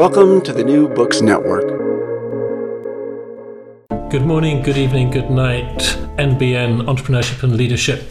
Welcome to the New Books Network. Good morning, good evening, good night, NBN Entrepreneurship and Leadership.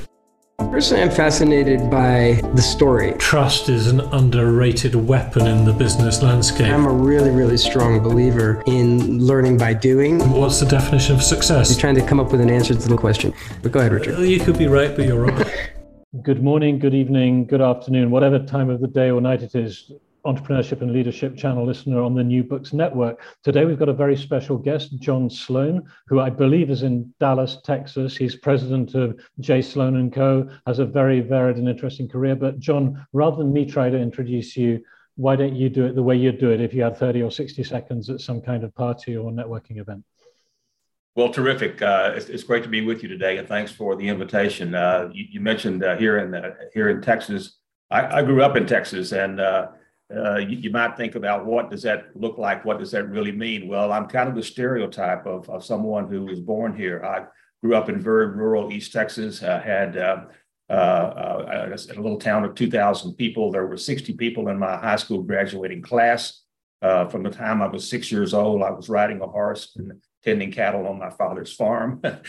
Personally, I'm fascinated by the story. Trust is an underrated weapon in the business landscape. I'm a really, really strong believer in learning by doing. What's the definition of success? You're trying to come up with an answer to the question. But go ahead, Richard. You could be right, but you're wrong. good morning, good evening, good afternoon, whatever time of the day or night it is entrepreneurship and leadership channel listener on the New Books Network. Today we've got a very special guest, John Sloan, who I believe is in Dallas, Texas. He's president of J. Sloan and Co. Has a very varied and interesting career. But John, rather than me try to introduce you, why don't you do it the way you'd do it if you had 30 or 60 seconds at some kind of party or networking event? Well, terrific. Uh, it's, it's, great to be with you today, and thanks for the invitation. Uh, you, you, mentioned uh, here in the, here in Texas. I, I, grew up in Texas, and uh, you, you, might think about what does that look like? What does that really mean? Well, I'm kind of the stereotype of, of someone who was born here. I grew up in very rural East Texas, uh, had uh, uh, uh a little town of 2,000 people. There were 60 people in my high school graduating class. From the time I was six years old, I was riding a horse and tending cattle on my father's farm. nice.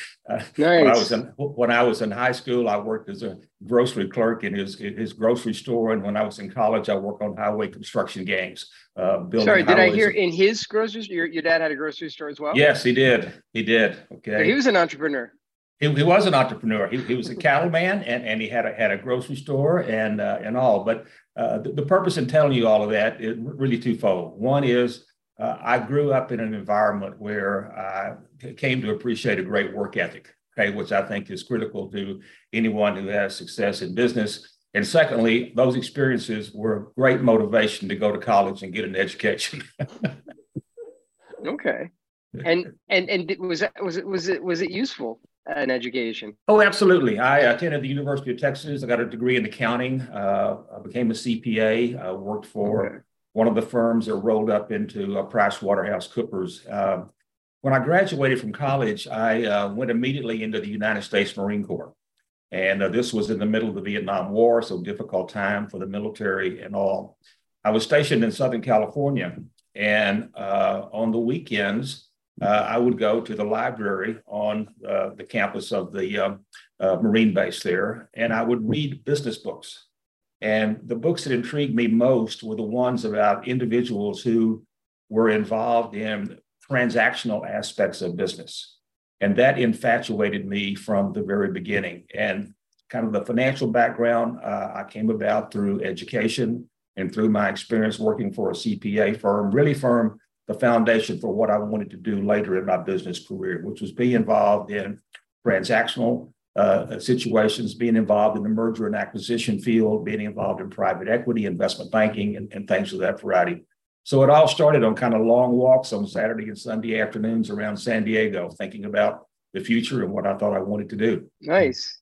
When I was in when I was in high school, I worked as a grocery clerk in his his grocery store, and when I was in college, I worked on highway construction gangs. Uh, Sorry, did I hear in his grocery store? Your, your dad had a grocery store as well. Yes, he did. He did. Okay. So he was an entrepreneur. He, he was an entrepreneur. He, he was a cattleman, and, and he had a had a grocery store and uh, and all. But uh, the, the purpose in telling you all of that is really twofold. One is uh, I grew up in an environment where I came to appreciate a great work ethic, okay, which I think is critical to anyone who has success in business. And secondly, those experiences were a great motivation to go to college and get an education. okay. And and and was that was it was it was it useful an education? Oh, absolutely. I attended the University of Texas. I got a degree in accounting. Uh, I became a CPA. I worked for one of the firms that rolled up into uh, Price Waterhouse Coopers. Uh, when I graduated from college, I uh, went immediately into the United States Marine Corps. And uh, this was in the middle of the Vietnam War, so difficult time for the military and all. I was stationed in Southern California, and uh, on the weekends, uh, I would go to the library on uh, the campus of the um, Marine base there, and I would read business books. And the books that intrigued me most were the ones about individuals who were involved in transactional aspects of business. And that infatuated me from the very beginning. And kind of the financial background uh, I came about through education and through my experience working for a CPA firm, really firm the foundation for what I wanted to do later in my business career, which was be involved in transactional uh, situations, being involved in the merger and acquisition field, being involved in private equity, investment banking, and, and things of that variety. So it all started on kind of long walks on Saturday and Sunday afternoons around San Diego, thinking about the future and what I thought I wanted to do. Nice.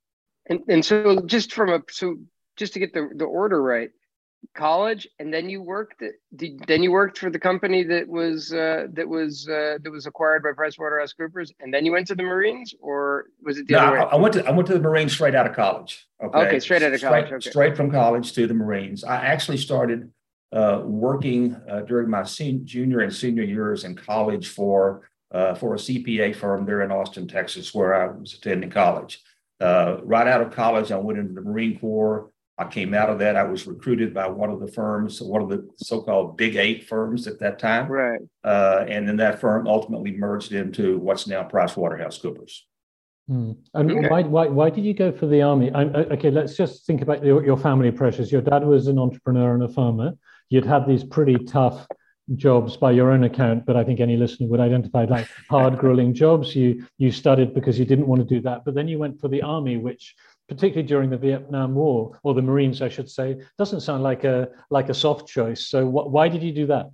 And, and so just from a so just to get the, the order right, college and then you worked then you worked for the company that was uh, that was uh, that was acquired by PricewaterhouseCoopers and then you went to the Marines or was it the no, other way? I went to I went to the Marines straight out of college. Okay, okay straight out of college. Straight, okay. straight from college to the Marines. I actually started uh, working uh, during my senior, junior and senior years in college for uh, for a CPA firm there in Austin, Texas, where I was attending college. Uh, right out of college, I went into the Marine Corps. I came out of that. I was recruited by one of the firms, one of the so-called Big Eight firms at that time. Right. Uh, and then that firm ultimately merged into what's now PricewaterhouseCoopers. Hmm. And okay. why, why, why did you go for the army? I, okay, let's just think about your, your family pressures. Your dad was an entrepreneur and a farmer. You'd had these pretty tough jobs by your own account, but I think any listener would identify like hard, grueling jobs. You you studied because you didn't want to do that, but then you went for the army, which particularly during the Vietnam War or the Marines, I should say, doesn't sound like a like a soft choice. So wh- why did you do that?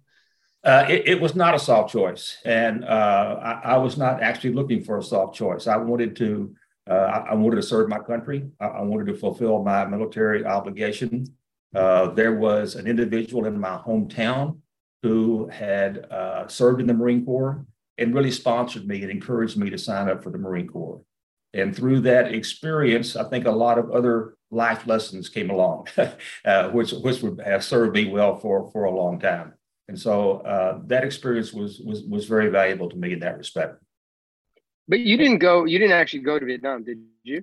Uh, it, it, was not a soft choice, and uh, I, I, was not actually looking for a soft choice. I wanted to uh, I wanted to serve my country. I, I wanted to fulfill my military obligation. Uh, there was an individual in my hometown who had uh, served in the Marine Corps and really sponsored me and encouraged me to sign up for the Marine Corps. And through that experience, I think a lot of other life lessons came along, uh, which which would have served me well for for a long time. And so uh, that experience was was was very valuable to me in that respect. But you didn't go. You didn't actually go to Vietnam, did you?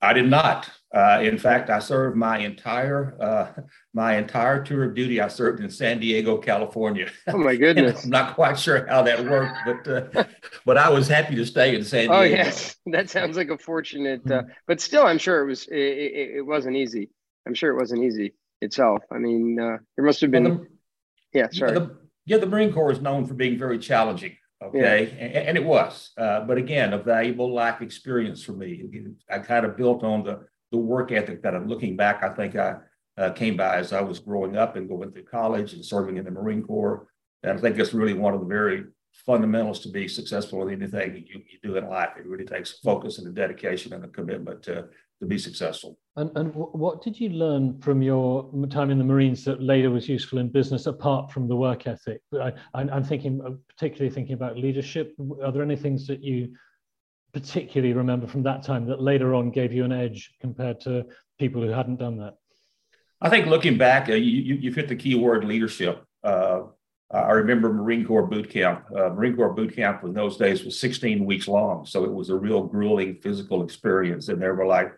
I did not. Uh, in fact, I served my entire uh, my entire tour of duty. I served in San Diego, California. Oh my goodness! I'm not quite sure how that worked, but uh, but I was happy to stay in San oh, Diego. Oh yes, that sounds like a fortunate. Uh, but still, I'm sure it was it, it, it, wasn't easy. I'm sure it wasn't easy itself. I mean, uh, there must have been. Well, the, yeah, sorry. Yeah the, yeah, the Marine Corps is known for being very challenging. Okay. Yeah. And, and, it was. Uh, but again, a valuable life experience for me. I kind of built on the, the work ethic that I'm looking back, I think I uh, came by as I was growing up and going through college and serving in the Marine Corps. And I think it's really one of the very fundamentals to be successful in anything you, you do in life. It really takes focus and a dedication and a commitment to, to be successful. And, and what did you learn from your time in the Marines that later was useful in business apart from the work ethic? I, am thinking, uh, particularly thinking about leadership. Are there any things that you particularly remember from that time that later on gave you an edge compared to people who hadn't done that? I think looking back, uh, you, you hit the key word leadership. Uh, I remember Marine Corps boot camp. Uh, Marine Corps boot camp in those days was 16 weeks long. So it was a real grueling physical experience. And there were like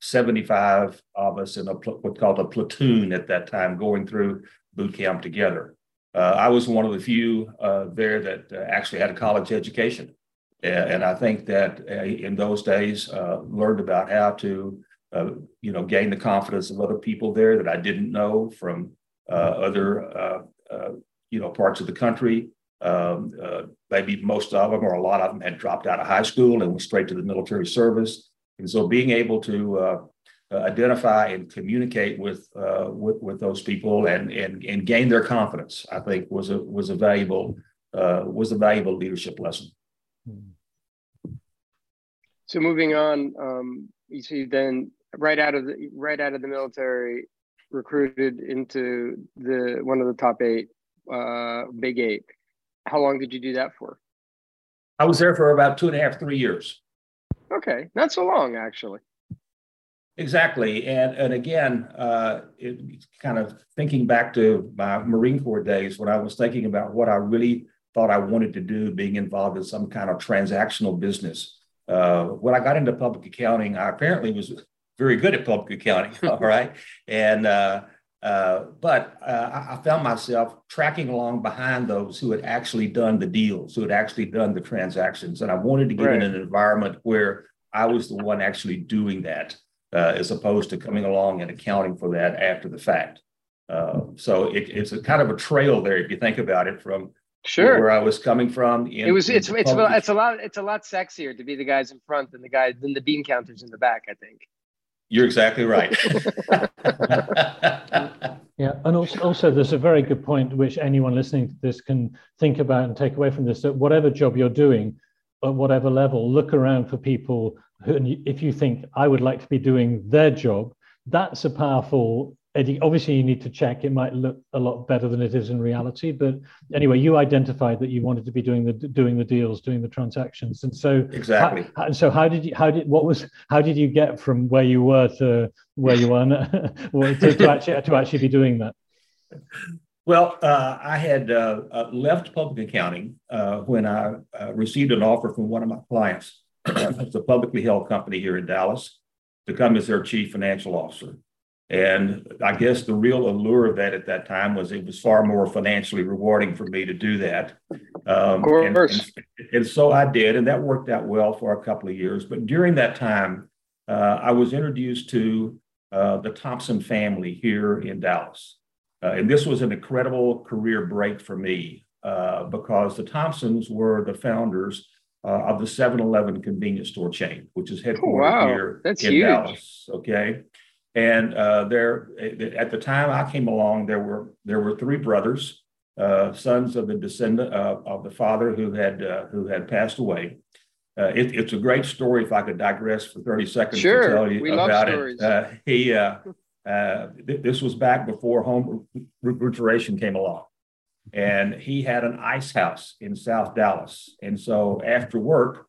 75 of us in a what's called a platoon at that time going through boot camp together. Uh, I was one of the few uh, there that uh, actually had a college education. And I think that uh, in those days, uh, learned about how to, uh, you know, gain the confidence of other people there that I didn't know from other, you know, parts of the country. Um, maybe most of them or a lot of them had dropped out of high school and went straight to the military service. And so being able to uh, uh, identify and communicate with, uh, with, with those people and, and, and gain their confidence, I think was a, was a valuable, uh, was a valuable leadership lesson. So moving on, um, you see then right out of the, right out of the military, recruited into the, one of the top eight, uh, big eight. How long did you do that for? I was there for about two and a half, three years. Okay, not so long actually. Exactly, and and again, uh, it, kind of thinking back to my Marine Corps days when I was thinking about what I really thought I wanted to do, being involved in some kind of transactional business. Uh, when I got into public accounting, I apparently was very good at public accounting. all right, and uh, uh, but uh, I found myself tracking along behind those who had actually done the deals, who had actually done the transactions. And I wanted to get right. in an environment where I was the one actually doing that, uh, as opposed to coming along and accounting for that after the fact. Uh, so it, it's a kind of a trail there if you think about it from sure where I was coming from. In, it was it's it's, it's a lot it's a lot sexier to be the guys in front than the guys than the bean counters in the back. I think. You're exactly right. yeah, and also, also there's a very good point which anyone listening to this can think about and take away from this that whatever job you're doing, at whatever level, look around for people who, if you think I would like to be doing their job, that's a powerful Eddie, obviously you need to check. It might look a lot better than it is in reality, but anyway, you identified that you wanted to be doing the doing the deals, doing the transactions, and so exactly. How, and so, how did you? How did what was? How did you get from where you were to where you are to, to actually to actually be doing that? Well, uh, I had uh, uh, left public accounting uh, when I uh, received an offer from one of my clients. it's a publicly held company here in Dallas to come as their chief financial officer. And I guess the real allure of that at that time was it was far more financially rewarding for me to do that. Um, of course. And, and, and, so I did, and that worked out well for a couple of years. But during that time, uh, I was introduced to uh, the Thompson family here in Dallas. Uh, and this was an incredible career break for me uh, because the Thompsons were the founders uh, of the 7 Eleven convenience store chain, which is headquartered oh, wow. here That's in huge. Dallas. Okay. And uh, there, at the time I came along, there were there were three brothers, uh, sons of the descendant uh, of the father who had uh, who had passed away. Uh, it, it's a great story. If I could digress for thirty seconds sure. to tell you we about it, uh, he th- this was back before home refrigeration came along, and he had an ice house in South Dallas. And so after work,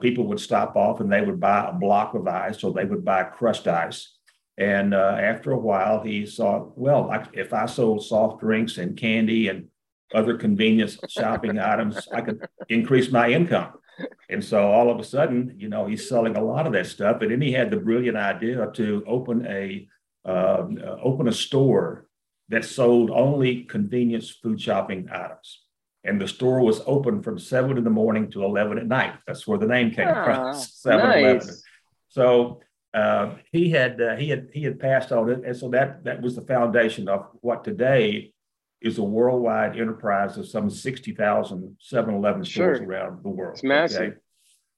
people would stop off and they would buy a block of ice, or they would buy crushed ice And uh, after a while, he saw, well, I, if I sold soft drinks and candy and other convenience shopping items, I could increase my income. And so all of a sudden, you know, he's selling a lot of that stuff. And then he had the brilliant idea to open a uh, open a store that sold only convenience food shopping items. And the store was open from seven in the morning to 11 at night. That's where the name came from. 7 nice. So uh, he had uh, he had he had passed on it, and so that that was the foundation of what today is a worldwide enterprise of some 60,000 7-Eleven stores sure. around the world. It's massive. Okay?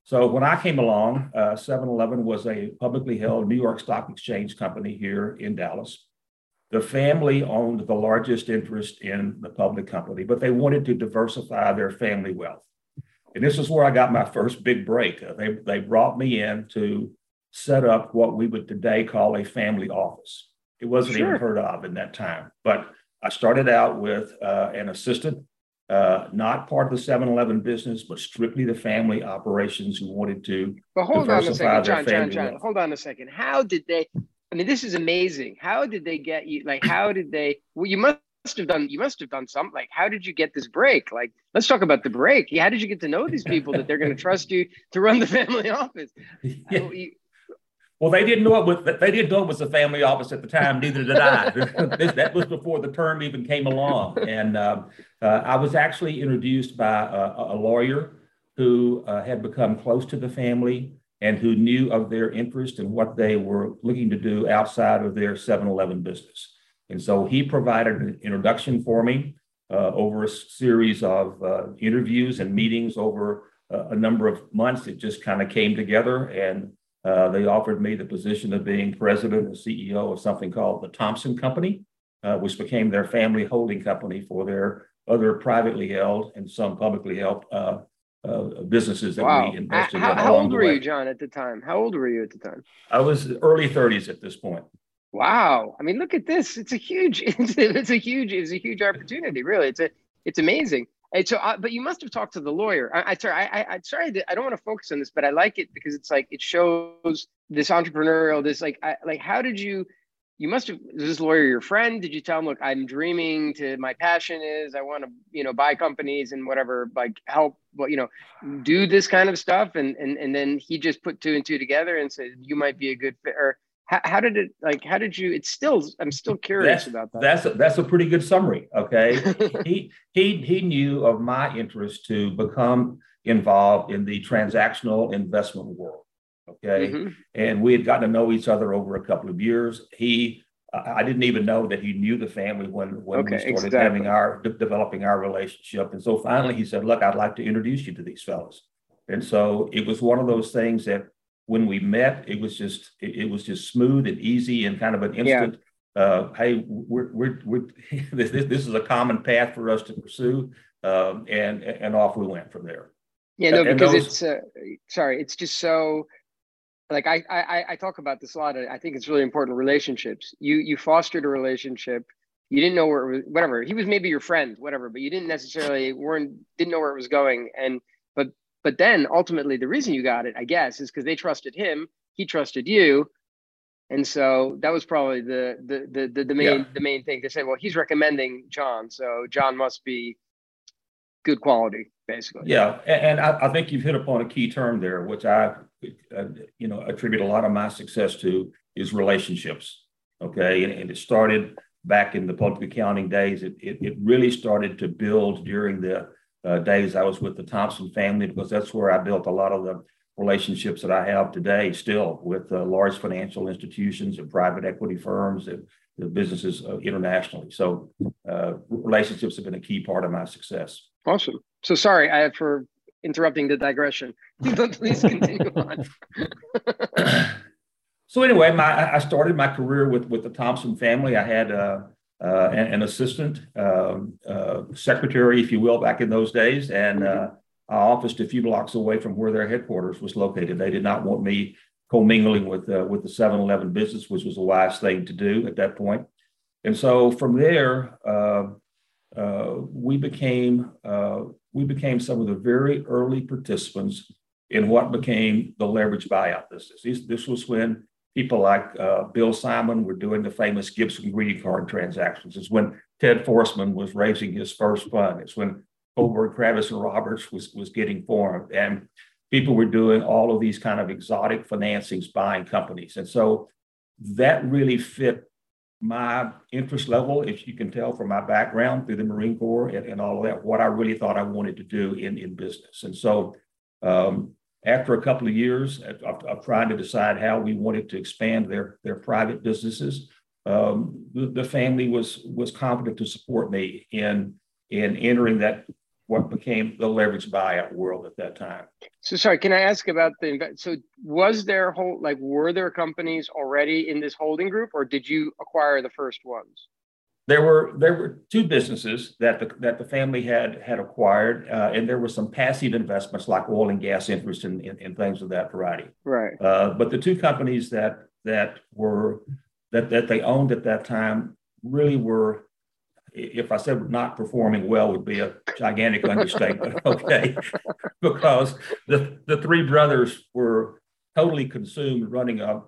So when I came along, uh, 7-Eleven was a publicly held New York Stock Exchange company here in Dallas. The family owned the largest interest in the public company, but they wanted to diversify their family wealth. And this is where I got my first big break. Uh, they, they brought me in to set up what we would today call a family office. It wasn't sure. even heard of in that time, but I started out with uh, an assistant, uh, not part of the 7 Eleven business, but strictly the family operations who wanted to. But hold on a second, John, John, John, hold on a second. How did they? I mean, this is amazing. How did they get you? Like, how did they? Well, you must have done. You must have done something. Like, how did you get this break? Like, let's talk about the break. How did you get to know these people that they're going to trust you to run the family office? Yeah. Well, they didn't know it was they didn't know it was a family office at the time. Neither did I. that was before the term even came along. And uh, uh, I was actually introduced by a, a lawyer who uh, had become close to the family and who knew of their interest and what they were looking to do outside of their 7-Eleven business. And so he provided an introduction for me uh, over a series of uh, interviews and meetings over a number of months. It just kind of came together and uh, they offered me the position of being president and CEO of something called the Thompson Company, uh, which became their family holding company for their other privately held and some publicly held uh, uh businesses that wow. we invested how, in. How old were you, John, at the time? How old were you at the time? I was early 30s at this point. Wow. I mean, look at this. It's a huge, it's a, it's a huge, it's a huge opportunity. Really. It's a, it's amazing. And so, uh, but you must have talked to the lawyer. I, I sorry, I, I, sorry, I don't want to focus on this, but I like it because it's like it shows this entrepreneurial, this like, I, like, how did you? You must have. This lawyer your friend? Did you tell him, look, I'm dreaming to. My passion is I want to, you know, buy companies and whatever, like help, what you know, do this kind of stuff, and and and then he just put two and two together and said you might be a good fit, or how, how, did it like how did you it's still i'm still curious that's, about that that's a, that's a pretty good summary okay he he he knew of my interest to become involved in the transactional investment world okay mm-hmm. and we had gotten to know each other over a couple of years he I didn't even know that he knew the family when when okay, we started exactly. having our de- developing our relationship. And so finally, he said, "Look, I'd like to introduce you to these fellows." And so it was one of those things that when we met, it was just it, it, was just smooth and easy and kind of an instant. Yeah. Uh, hey, we're we're, we're this, this is a common path for us to pursue, um, and and off we went from there. Yeah, no, because those, it's uh, sorry, it's just so like I, I I talk about this a lot. I think it's really important. Relationships. You you fostered a relationship. You didn't know where it was, whatever. He was maybe your friend, whatever, but you didn't necessarily weren't didn't know where it was going. And but then ultimately, the reason you got it, I guess, is because they trusted him. He trusted you, and so that was probably the the the the, the main yeah. the main thing. They said, well, he's recommending John, so John must be good quality, basically. Yeah, and, and I, I, think you've hit upon a key term there, which I, uh, you know, attribute a lot of my success to is relationships. Okay, and, and it started back in the public accounting days. It, it, it really started to build during the uh, days I was with the Thompson family because that's where I built a lot of the relationships that I have today still with uh, large financial institutions and private equity firms and the businesses uh, internationally. So uh, relationships have been a key part of my success. Awesome. So sorry I for interrupting the digression. Please continue on. so anyway, my I started my career with with the Thompson family. I had uh, uh, an, an, assistant um, uh, secretary, if you will, back in those days. And mm-hmm. uh, I officed a few blocks away from where their headquarters was located. They did not want me commingling with uh, with the 7-Eleven business, which was a wise thing to do at that point. And so from there, uh, uh, we became we became some of the very early participants in what became the leverage buyout business. This, this was when people like uh, Bill Simon were doing the famous Gibson greeting card transactions. It's when Ted Forstmann was raising his first fund. It's when Kohlberg, Kravis, and Roberts was, was getting formed. And people were doing all of these kind of exotic financings, buying companies. And so that really fit my interest level, if you can tell from my background through the Marine Corps and, and all of that, what I really thought I wanted to do in, in business. And so um, after a couple of years of, of, trying to decide how we wanted to expand their, their private businesses, um, the, the, family was was confident to support me in in entering that what became the leverage buyout world at that time. So sorry, can I ask about the so was there whole like were there companies already in this holding group or did you acquire the first ones? There were there were two businesses that the that the family had had acquired, uh, and there were some passive investments like oil and gas interest in, in, in things of that variety. Right. Uh, but the two companies that that were that that they owned at that time really were if I said not performing well would be a gigantic understatement, okay? because the, the three brothers were totally consumed running a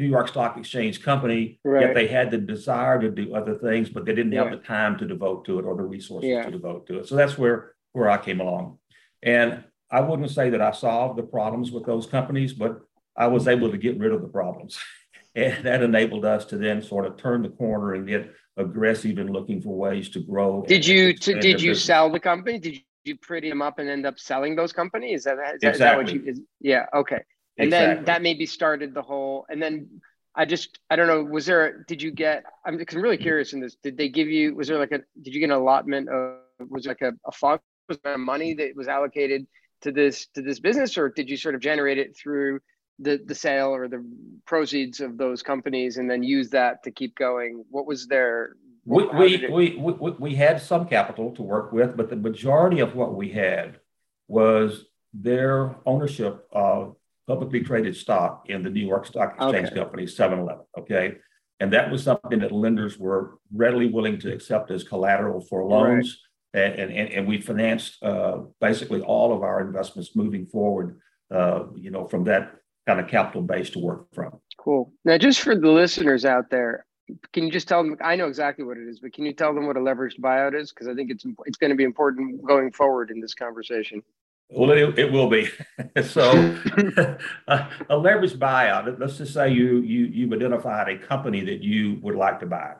New York Stock Exchange company, right. yet they had the desire to do other things, but they didn't yeah. have the time to devote to it or the resources yeah. to devote to it. So that's where, where I came along. And I wouldn't say that I solved the problems with those companies, but I was able to get rid of the problems. and that enabled us to then sort of turn the corner and get aggressive in looking for ways to grow. Did you to, did you business. sell the company? Did you pretty them up and end up selling those companies? Is that, is exactly. that what you? Is, yeah. Okay. And exactly. then that maybe started the whole. And then I just I don't know. Was there? Did you get? I'm, I'm really mm-hmm. curious in this. Did they give you? Was there like a? Did you get an allotment of? Was like a, a fund? Was there money that was allocated to this to this business, or did you sort of generate it through? the the sale or the proceeds of those companies and then use that to keep going what was their we, we, it... we, we, we had some capital to work with but the majority of what we had was their ownership of publicly traded stock in the new york stock exchange okay. company 7-eleven okay and that was something that lenders were readily willing to accept as collateral for loans right. and, and, and we financed uh, basically all of our investments moving forward uh, you know from that kind of capital base to work from. Cool. Now, just for the listeners out there, can you just tell them? I know exactly what it is, but can you tell them what a leveraged buyout is? Because I think it's it's going to be important going forward in this conversation. Well, it, it will be. so, a leveraged buyout. Let's just say you you you've identified a company that you would like to buy,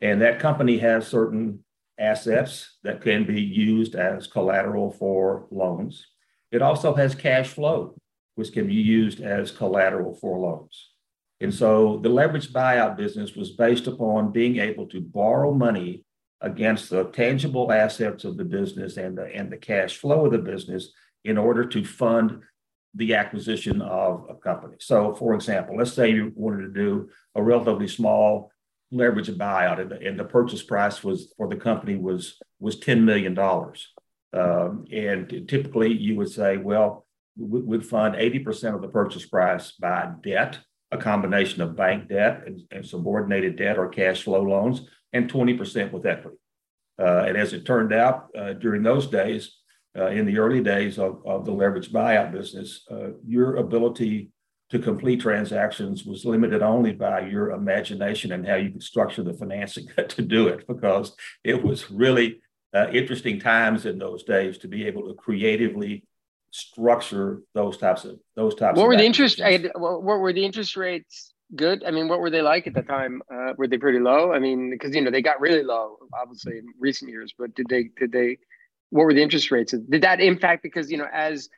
and that company has certain assets that can be used as collateral for loans. It also has cash flow which can be used as collateral for loans. And so the leveraged buyout business was based upon being able to borrow money against the tangible assets of the business and the, and the cash flow of the business in order to fund the acquisition of a company. So, for example, let's say you wanted to do a relatively small leverage buyout, and the, and the purchase price was for the company was was ten million dollars. Um, and typically, you would say, well, we would fund 80% of the purchase price by debt, a combination of bank debt and, and subordinated debt or cash flow loans, and 20% with equity. Uh, and as it turned out, uh, during those days, uh, in the early days of, of the leveraged buyout business, uh, your ability to complete transactions was limited only by your imagination and how you could structure the financing to do it, because it was really uh, interesting times in those days to be able to creatively structure those types of those types. What were the interest? What were the interest rates? Good. I mean, what were they like at the time? Uh, were they pretty low? I mean, because you know they got really low, obviously in recent years. But did they? Did they? What were the interest rates? Did that impact? Because you know, as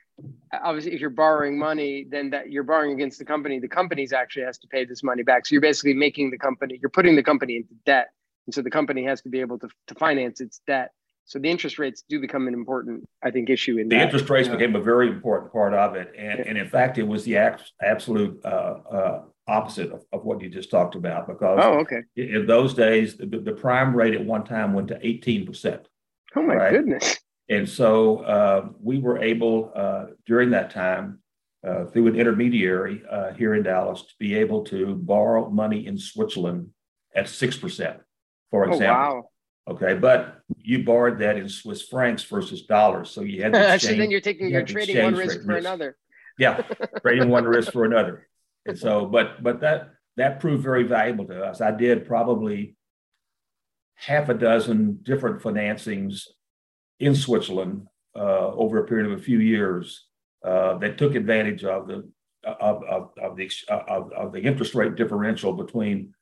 obviously, if you're borrowing money, then that you're borrowing against the company. The company's actually has to pay this money back. So you're basically making the company. You're putting the company into debt, and so the company has to be able to to finance its debt. So the interest rates do become an important, I think, issue in the that. interest rates became a very important part of it, and, yeah. and in fact, it was the absolute uh, uh, opposite of, of, what you just talked about. Because oh, okay, in those days, the, the prime rate at one time went to eighteen percent. Oh my right? goodness! And so uh, we were able uh, during that time. Uh, through an intermediary uh, here in Dallas, to be able to borrow money in Switzerland at six percent, for example. Oh, wow. Okay, but you borrowed that in Swiss francs versus dollars, so you had to so then you're taking you're trading one risk for risk. another. Yeah, trading one risk for another. and so, but but that that proved very valuable to us. I did probably half a dozen different financings in Switzerland uh, over a period of a few years uh, that took advantage of the of, of, of the of, of the interest rate differential between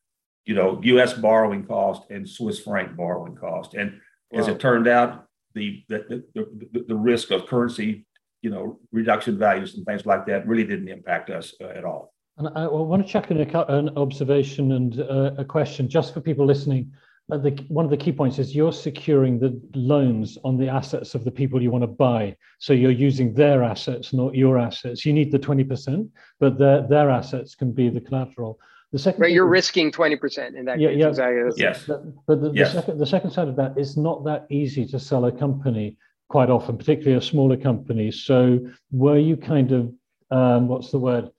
you know U.S. borrowing cost and Swiss franc borrowing cost, and wow. as it turned out, the the, the the, the risk of currency you know reduction values and things like that really didn't impact us uh, at all. And I, want to check in a, an observation and uh, a question just for people listening. Uh, the, one of the key points is you're securing the loans on the assets of the people you want to buy. So you're using their assets, not your assets. You need the 20%, but their, their assets can be the collateral. The second right, you're is, risking 20% in that yeah, case. Yeah, exactly. Yes. But, but the, yes. the, second, the second side of that is not that easy to sell a company quite often, particularly a smaller company. So were you kind of, um, what's the word,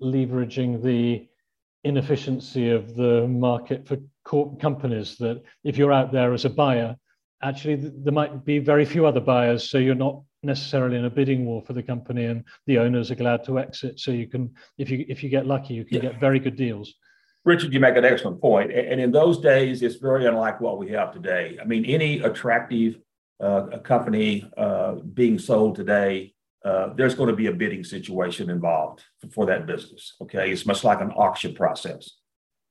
leveraging the inefficiency of the market for companies that if you're out there as a buyer, actually there might be very few other buyers. So you're not necessarily in a bidding war for the company and the owners are glad to exit. So you can, if you if you get lucky, you can yeah. get very good deals. Richard, you make an excellent point. And in those days, it's very unlike what we have today. I mean, any attractive uh, a company uh, being sold today, uh, there's going to be a bidding situation involved for that business. Okay, it's much like an auction process.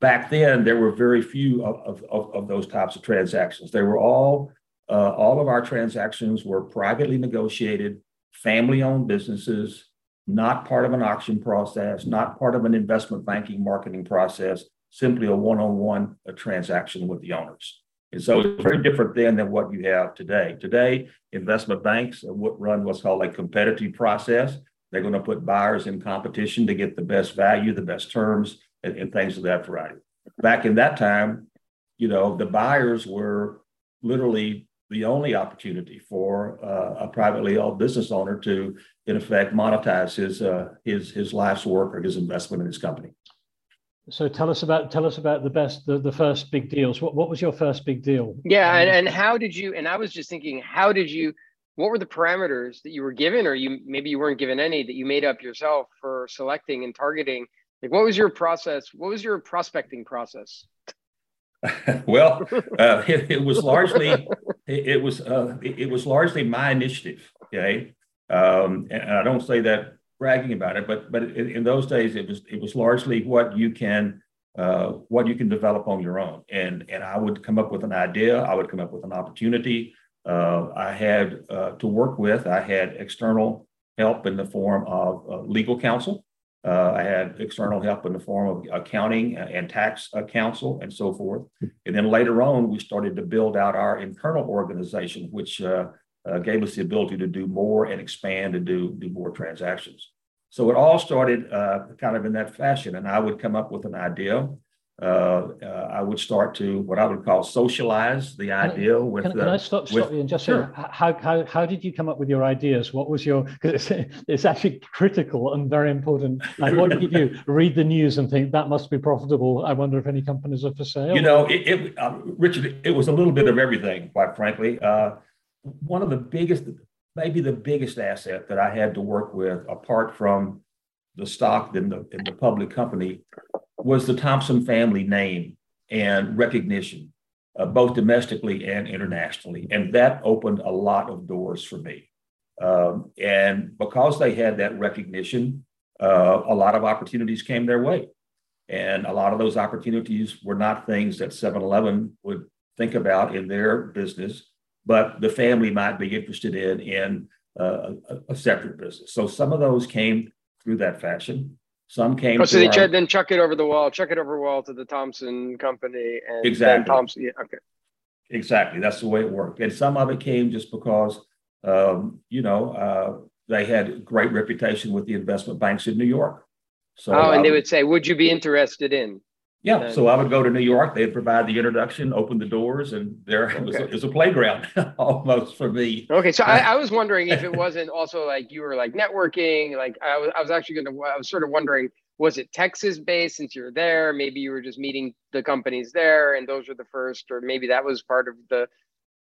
Back then, there were very few of, of, of those types of transactions. They were all uh, all of our transactions were privately negotiated, family-owned businesses, not part of an auction process, not part of an investment banking marketing process, simply a one-on-one a transaction with the owners. And so it's very different then than what you have today. Today, investment banks would run what's called a competitive process. They're going to put buyers in competition to get the best value, the best terms, and, and things of that variety. Back in that time, you know, the buyers were literally the only opportunity for uh, a privately owned business owner to, in effect, monetize his uh, his his life's work or his investment in his company. So tell us about tell us about the best the, the first big deals. What what was your first big deal? Yeah, and, and how did you? And I was just thinking, how did you? What were the parameters that you were given, or you maybe you weren't given any that you made up yourself for selecting and targeting? Like, what was your process? What was your prospecting process? well, uh, it, it, was largely it, it was uh, it, it, was largely my initiative. Okay, um, and I don't say that bragging about it, but but in, in, those days it was it was largely what you can uh, what you can develop on your own. And and I would come up with an idea, I would come up with an opportunity. Uh, I had uh, to work with. I had external help in the form of uh, legal counsel. Uh, I had external help in the form of accounting and tax uh, counsel and so forth. And then later on, we started to build out our internal organization, which uh, gave us the ability to do more and expand and do, do more transactions. So it all started uh, kind of in that fashion. And I would come up with an idea. Uh, uh I would start to what I would call socialize the idea can, with. Can, can I stop, stop you and just sure. say how, how, how did you come up with your ideas? What was your? Because it's, it's actually critical and very important. Like, what did you? Read the news and think that must be profitable. I wonder if any companies are for sale. You know, it, it uh, Richard, it was a little bit of everything, quite frankly. Uh, one of the biggest, maybe the biggest asset that I had to work with, apart from the stock in the in the public company, was the Thompson family name and recognition, uh, both domestically and internationally, and that opened a lot of doors for me. Um, and because they had that recognition, uh, a lot of opportunities came their way. And a lot of those opportunities were not things that 7 Eleven would think about in their business but the family might be interested in in uh, a, a, separate business. So some of those came through that fashion. Some came. Oh, so they our, then chuck it over the wall, chuck it over the wall to the Thompson company, and exactly Thompson. Yeah, okay. Exactly, that's the way it worked. And some of it came just because, um, you know, uh, they had great reputation with the investment banks in New York. So oh, and they would say, "Would you be interested in?" Yeah, so I would go to New York. They'd provide the introduction, open the doors, and there it was, okay. it was a playground almost for me. Okay, so I, I, was wondering if it wasn't also like you were like networking. Like I was, I was actually going to. I was sort of wondering, was it Texas based since you're there? Maybe you were just meeting the companies there, and those were the first, or maybe that was part of the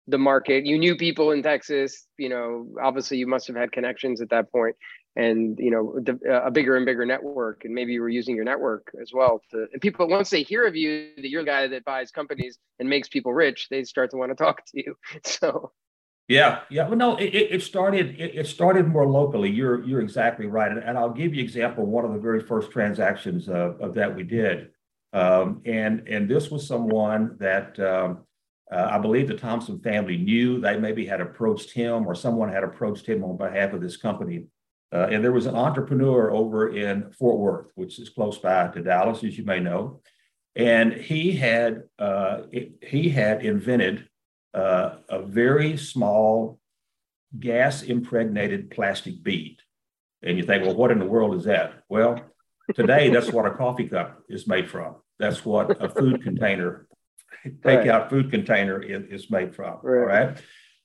the market. You knew people in Texas. You know, obviously, you must have had connections at that point, and you know, a bigger and bigger network. And maybe you were using your network as well to. And people, once they hear of you, that you're the guy that buys companies and makes people rich, they start to want to talk to you. So. Yeah, yeah. Well, no, it, it started. It, it, started more locally. You're you're exactly right, and, and I'll give you example. One of the very first transactions of, of that we did, um, and and this was someone that um, uh, I believe the Thompson family knew. They maybe had approached him, or someone had approached him on behalf of this company. Uh, and there was an entrepreneur over in Fort Worth, which is close by to Dallas, as you may know, and he had uh, he had invented uh, a very small gas impregnated plastic bead. And you think, well, what in the world is that? Well, today that's what a coffee cup is made from. That's what a food container, takeout right. food container is, is made from. Right. All right.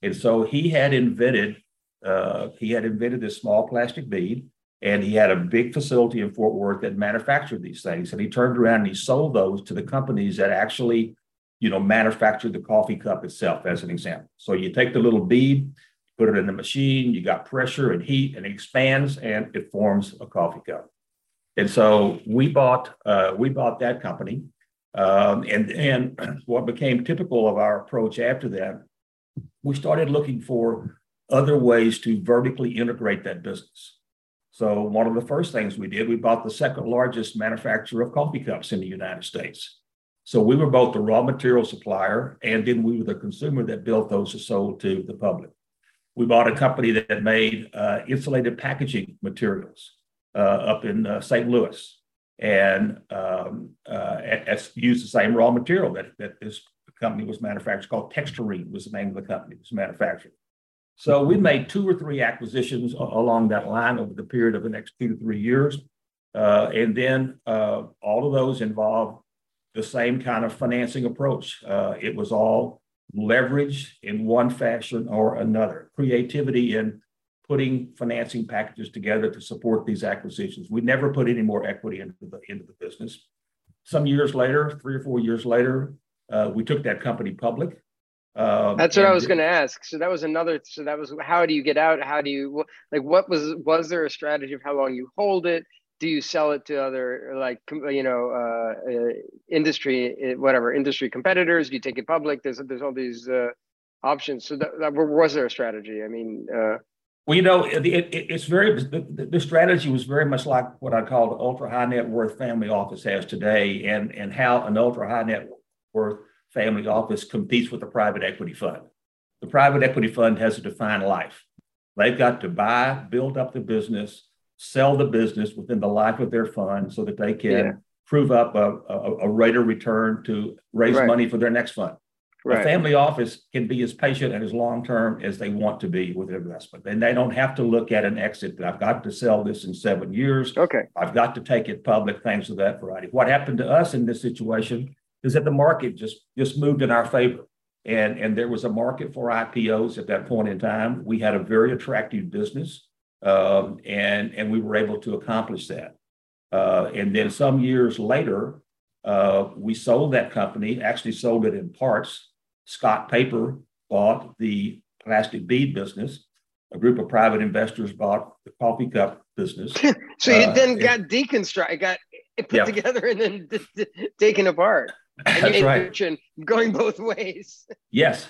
And so he had invented, uh, he had invented this small plastic bead, and he had a big facility in Fort Worth that manufactured these things. And he turned around and he sold those to the companies that actually you know, manufactured the coffee cup itself, as an example. So you take the little bead, put it in the machine, you got pressure and heat, and it expands and it forms a coffee cup. And so we bought uh, we bought that company, um, and and what became typical of our approach after that, we started looking for other ways to vertically integrate that business. So one of the first things we did, we bought the second largest manufacturer of coffee cups in the United States. So we were both the raw material supplier and then we were the consumer that built those and sold to the public. We bought a company that made uh, insulated packaging materials uh, up in uh, St. Louis and um, uh, used the same raw material that, that this company was manufactured called Texstyrene was the name of the company it was manufactured. So we made two or three acquisitions along that line over the period of the next two to three years. Uh, and then uh, all of those involved the same kind of financing approach. Uh, it was all leverage in one fashion or another, creativity in putting financing packages together to support these acquisitions. We never put any more equity into the into the business. Some years later, three or four years later, uh, we took that company public. Um, That's what I was going to ask. So that was another. So that was how do you get out? How do you like? What was was there a strategy of how long you hold it? do you sell it to other like you know uh, uh, industry eh, whatever industry competitors do you take it public there's there's all these uh, options so that, that, was there a strategy i mean uh, well you know it, it, it's very the, the, strategy was very much like what i call the ultra high net worth family office has today and and how an ultra high net worth family office competes with a private equity fund the private equity fund has a defined life they've got to buy build up the business sell the business within the life of their fund so that they can yeah. prove up a, a, a, rate of return to raise right. money for their next fund. Right. A family office can be as patient and as long term as they want to be with investment. And they don't have to look at an exit. That I've got to sell this in seven years. Okay. I've got to take it public, things of that variety. What happened to us in this situation is that the market just, just moved in our favor. And, and there was a market for IPOs at that point in time. We had a very attractive business. Um, and, and we were able to accomplish that. Uh, and then some years later, uh, we sold that company, actually sold it in parts. Scott Paper bought the plastic bead business. A group of private investors bought the coffee cup business. so you uh, then got deconstructed, it got put yeah. together and then d- d- taken apart. And That's right. Going both ways. Yes.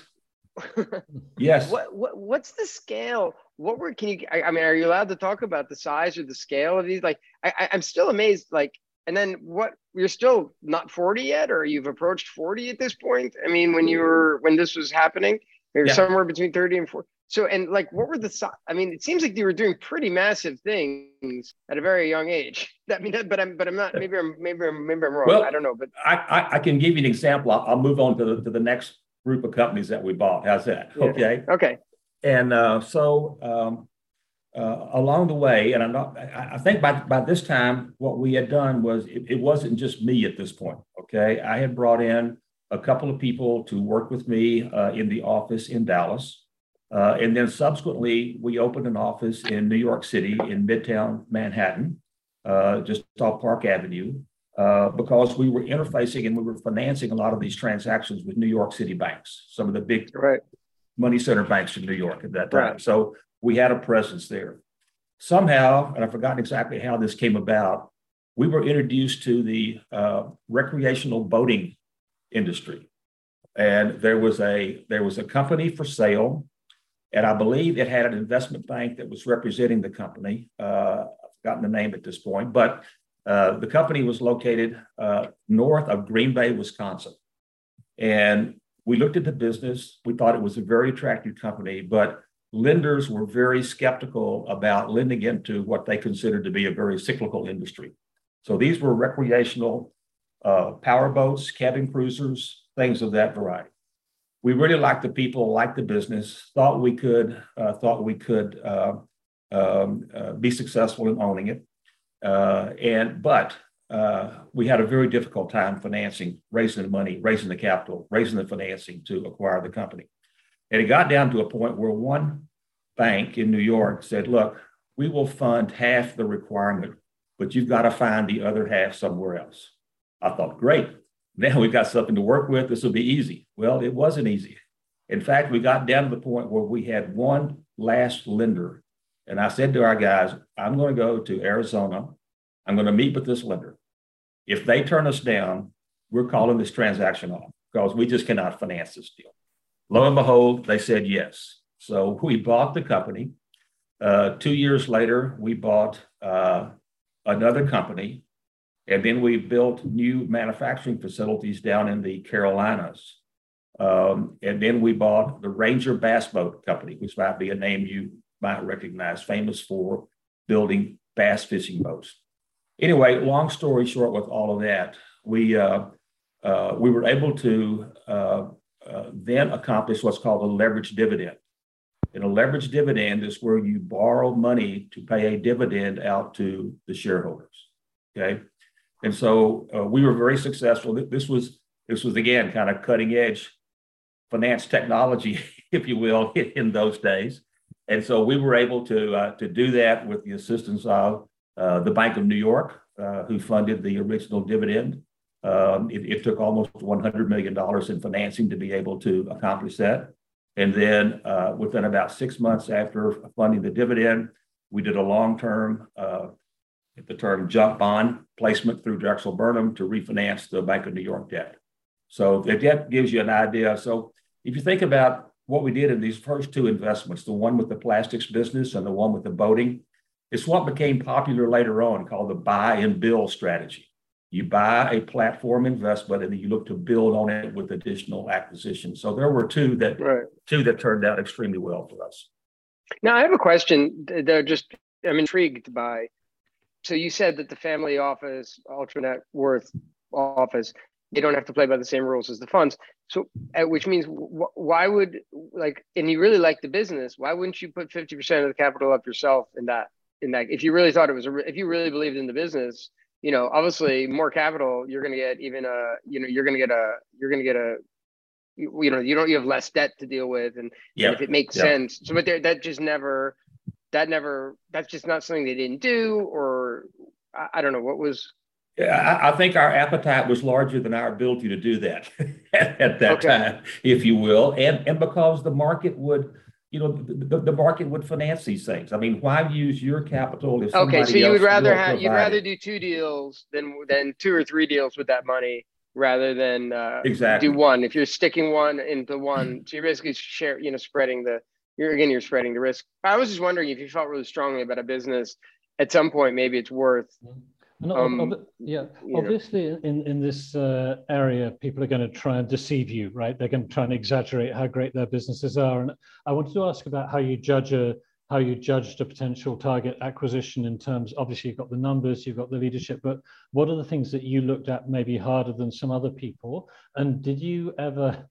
yes. What, what what's the scale? What were can you? I, I, mean, are you allowed to talk about the size or the scale of these? Like, I, I'm still amazed. Like, and then what? You're still not 40 yet, or you've approached 40 at this point. I mean, when you mm. were when this was happening, you're yeah. somewhere between 30 and 40. So, and like, what were the? I mean, it seems like you were doing pretty massive things at a very young age. I mean, but I'm, but I'm not. Maybe I'm, maybe I'm, maybe I'm wrong. Well, I don't know. But I, I, I can give you an example. I'll, I'll move on to the, to the next group of companies that we bought. How's that? Yeah. Okay. Okay. And uh, so um, uh, along the way, and I'm not, I, I, think by, by this time, what we had done was it, it, wasn't just me at this point. Okay. I had brought in a couple of people to work with me uh, in the office in Dallas. Uh, and then subsequently, we opened an office in New York City in Midtown Manhattan, uh, just off Park Avenue uh, because we were interfacing and we were financing a lot of these transactions with New York City banks, some of the big right. money center banks in New York at that time. Right. So we had a presence there. Somehow, and I've forgotten exactly how this came about, we were introduced to the uh, recreational boating industry, and there was a there was a company for sale, and I believe it had an investment bank that was representing the company. Uh, I've forgotten the name at this point, but uh, the company was located uh, north of Green Bay, Wisconsin, and we looked at the business. We thought it was a very attractive company, but lenders were very skeptical about lending into what they considered to be a very cyclical industry. So these were recreational uh, power boats, cabin cruisers, things of that variety. We really liked the people, liked the business, thought we could, uh, thought we could uh, um, uh, be successful in owning it. Uh, and but uh, we had a very difficult time financing, raising the money, raising the capital, raising the financing to acquire the company. And it got down to a point where one bank in New York said, look, we will fund half the requirement, but you've got to find the other half somewhere else. I thought, great. Now we've got something to work with. This will be easy. Well, it wasn't easy. In fact, we got down to the point where we had one last lender. And I said to our guys, I'm going to go to Arizona. I'm going to meet with this lender. If they turn us down, we're calling this transaction off because we just cannot finance this deal. Lo and behold, they said yes. So we bought the company. Uh, two years later, we bought uh, another company, and then we built new manufacturing facilities down in the Carolinas. Um, and then we bought the Ranger Bass Boat Company, which might be a name you might recognize, famous for building bass fishing boats anyway, long story short, with all of that, we uh, uh, we were able to uh, uh, then accomplish what's called a leverage dividend. And a leverage dividend is where you borrow money to pay a dividend out to the shareholders. Okay, and so uh, we were very successful. This was this was again kind of cutting edge finance technology, if you will, in those days. And so we were able to uh, to do that with the assistance of uh, the Bank of New York, uh, who funded the original dividend. Um, it, it, took almost $100 million in financing to be able to accomplish that. And then uh, within about six months after funding the dividend, we did a long term, uh, the term junk bond placement through Drexel Burnham to refinance the Bank of New York debt. So the debt gives you an idea. So if you think about what we did in these first two investments, the one with the plastics business and the one with the boating, it's what became popular later on called the buy and build strategy. You buy a platform investment and then you look to build on it with additional acquisitions. So there were two that right. two that turned out extremely well for us. Now I have a question. They're just I'm intrigued by. So you said that the family office, ultra net worth office, they don't have to play by the same rules as the funds. So, uh, which means why would like, and you really like the business, why wouldn't you put 50% of the capital up yourself in that? in that if you really thought it was a if you really believed in the business you know obviously more capital you're going to get even a you know you're going to get a you're going to get a you, you, know you don't you have less debt to deal with and, yeah. and if it makes sense so but there, that just never that never that's just not something they didn't do or I, I don't know what was yeah, I, I, think our appetite was larger than our ability to do that at, at that okay. time, if you will, and and because the market would you know, the, the, market would finance these things. I mean, why use your capital if okay? So you would rather have you'd rather do two deals than than two or three deals with that money rather than uh, exactly do one. If you're sticking one into one, so you're basically share you know spreading the you're again you're spreading the risk. I was just wondering if you felt really strongly about a business at some point, maybe it's worth. Mm-hmm um, ob- yeah, obviously in, in this uh, area, people are going to try and deceive you, right? They're going to try and exaggerate how great their businesses are. And I wanted to ask about how you judge a how you judged a potential target acquisition in terms. Obviously, you've got the numbers, you've got the leadership, but what are the things that you looked at maybe harder than some other people? And did you ever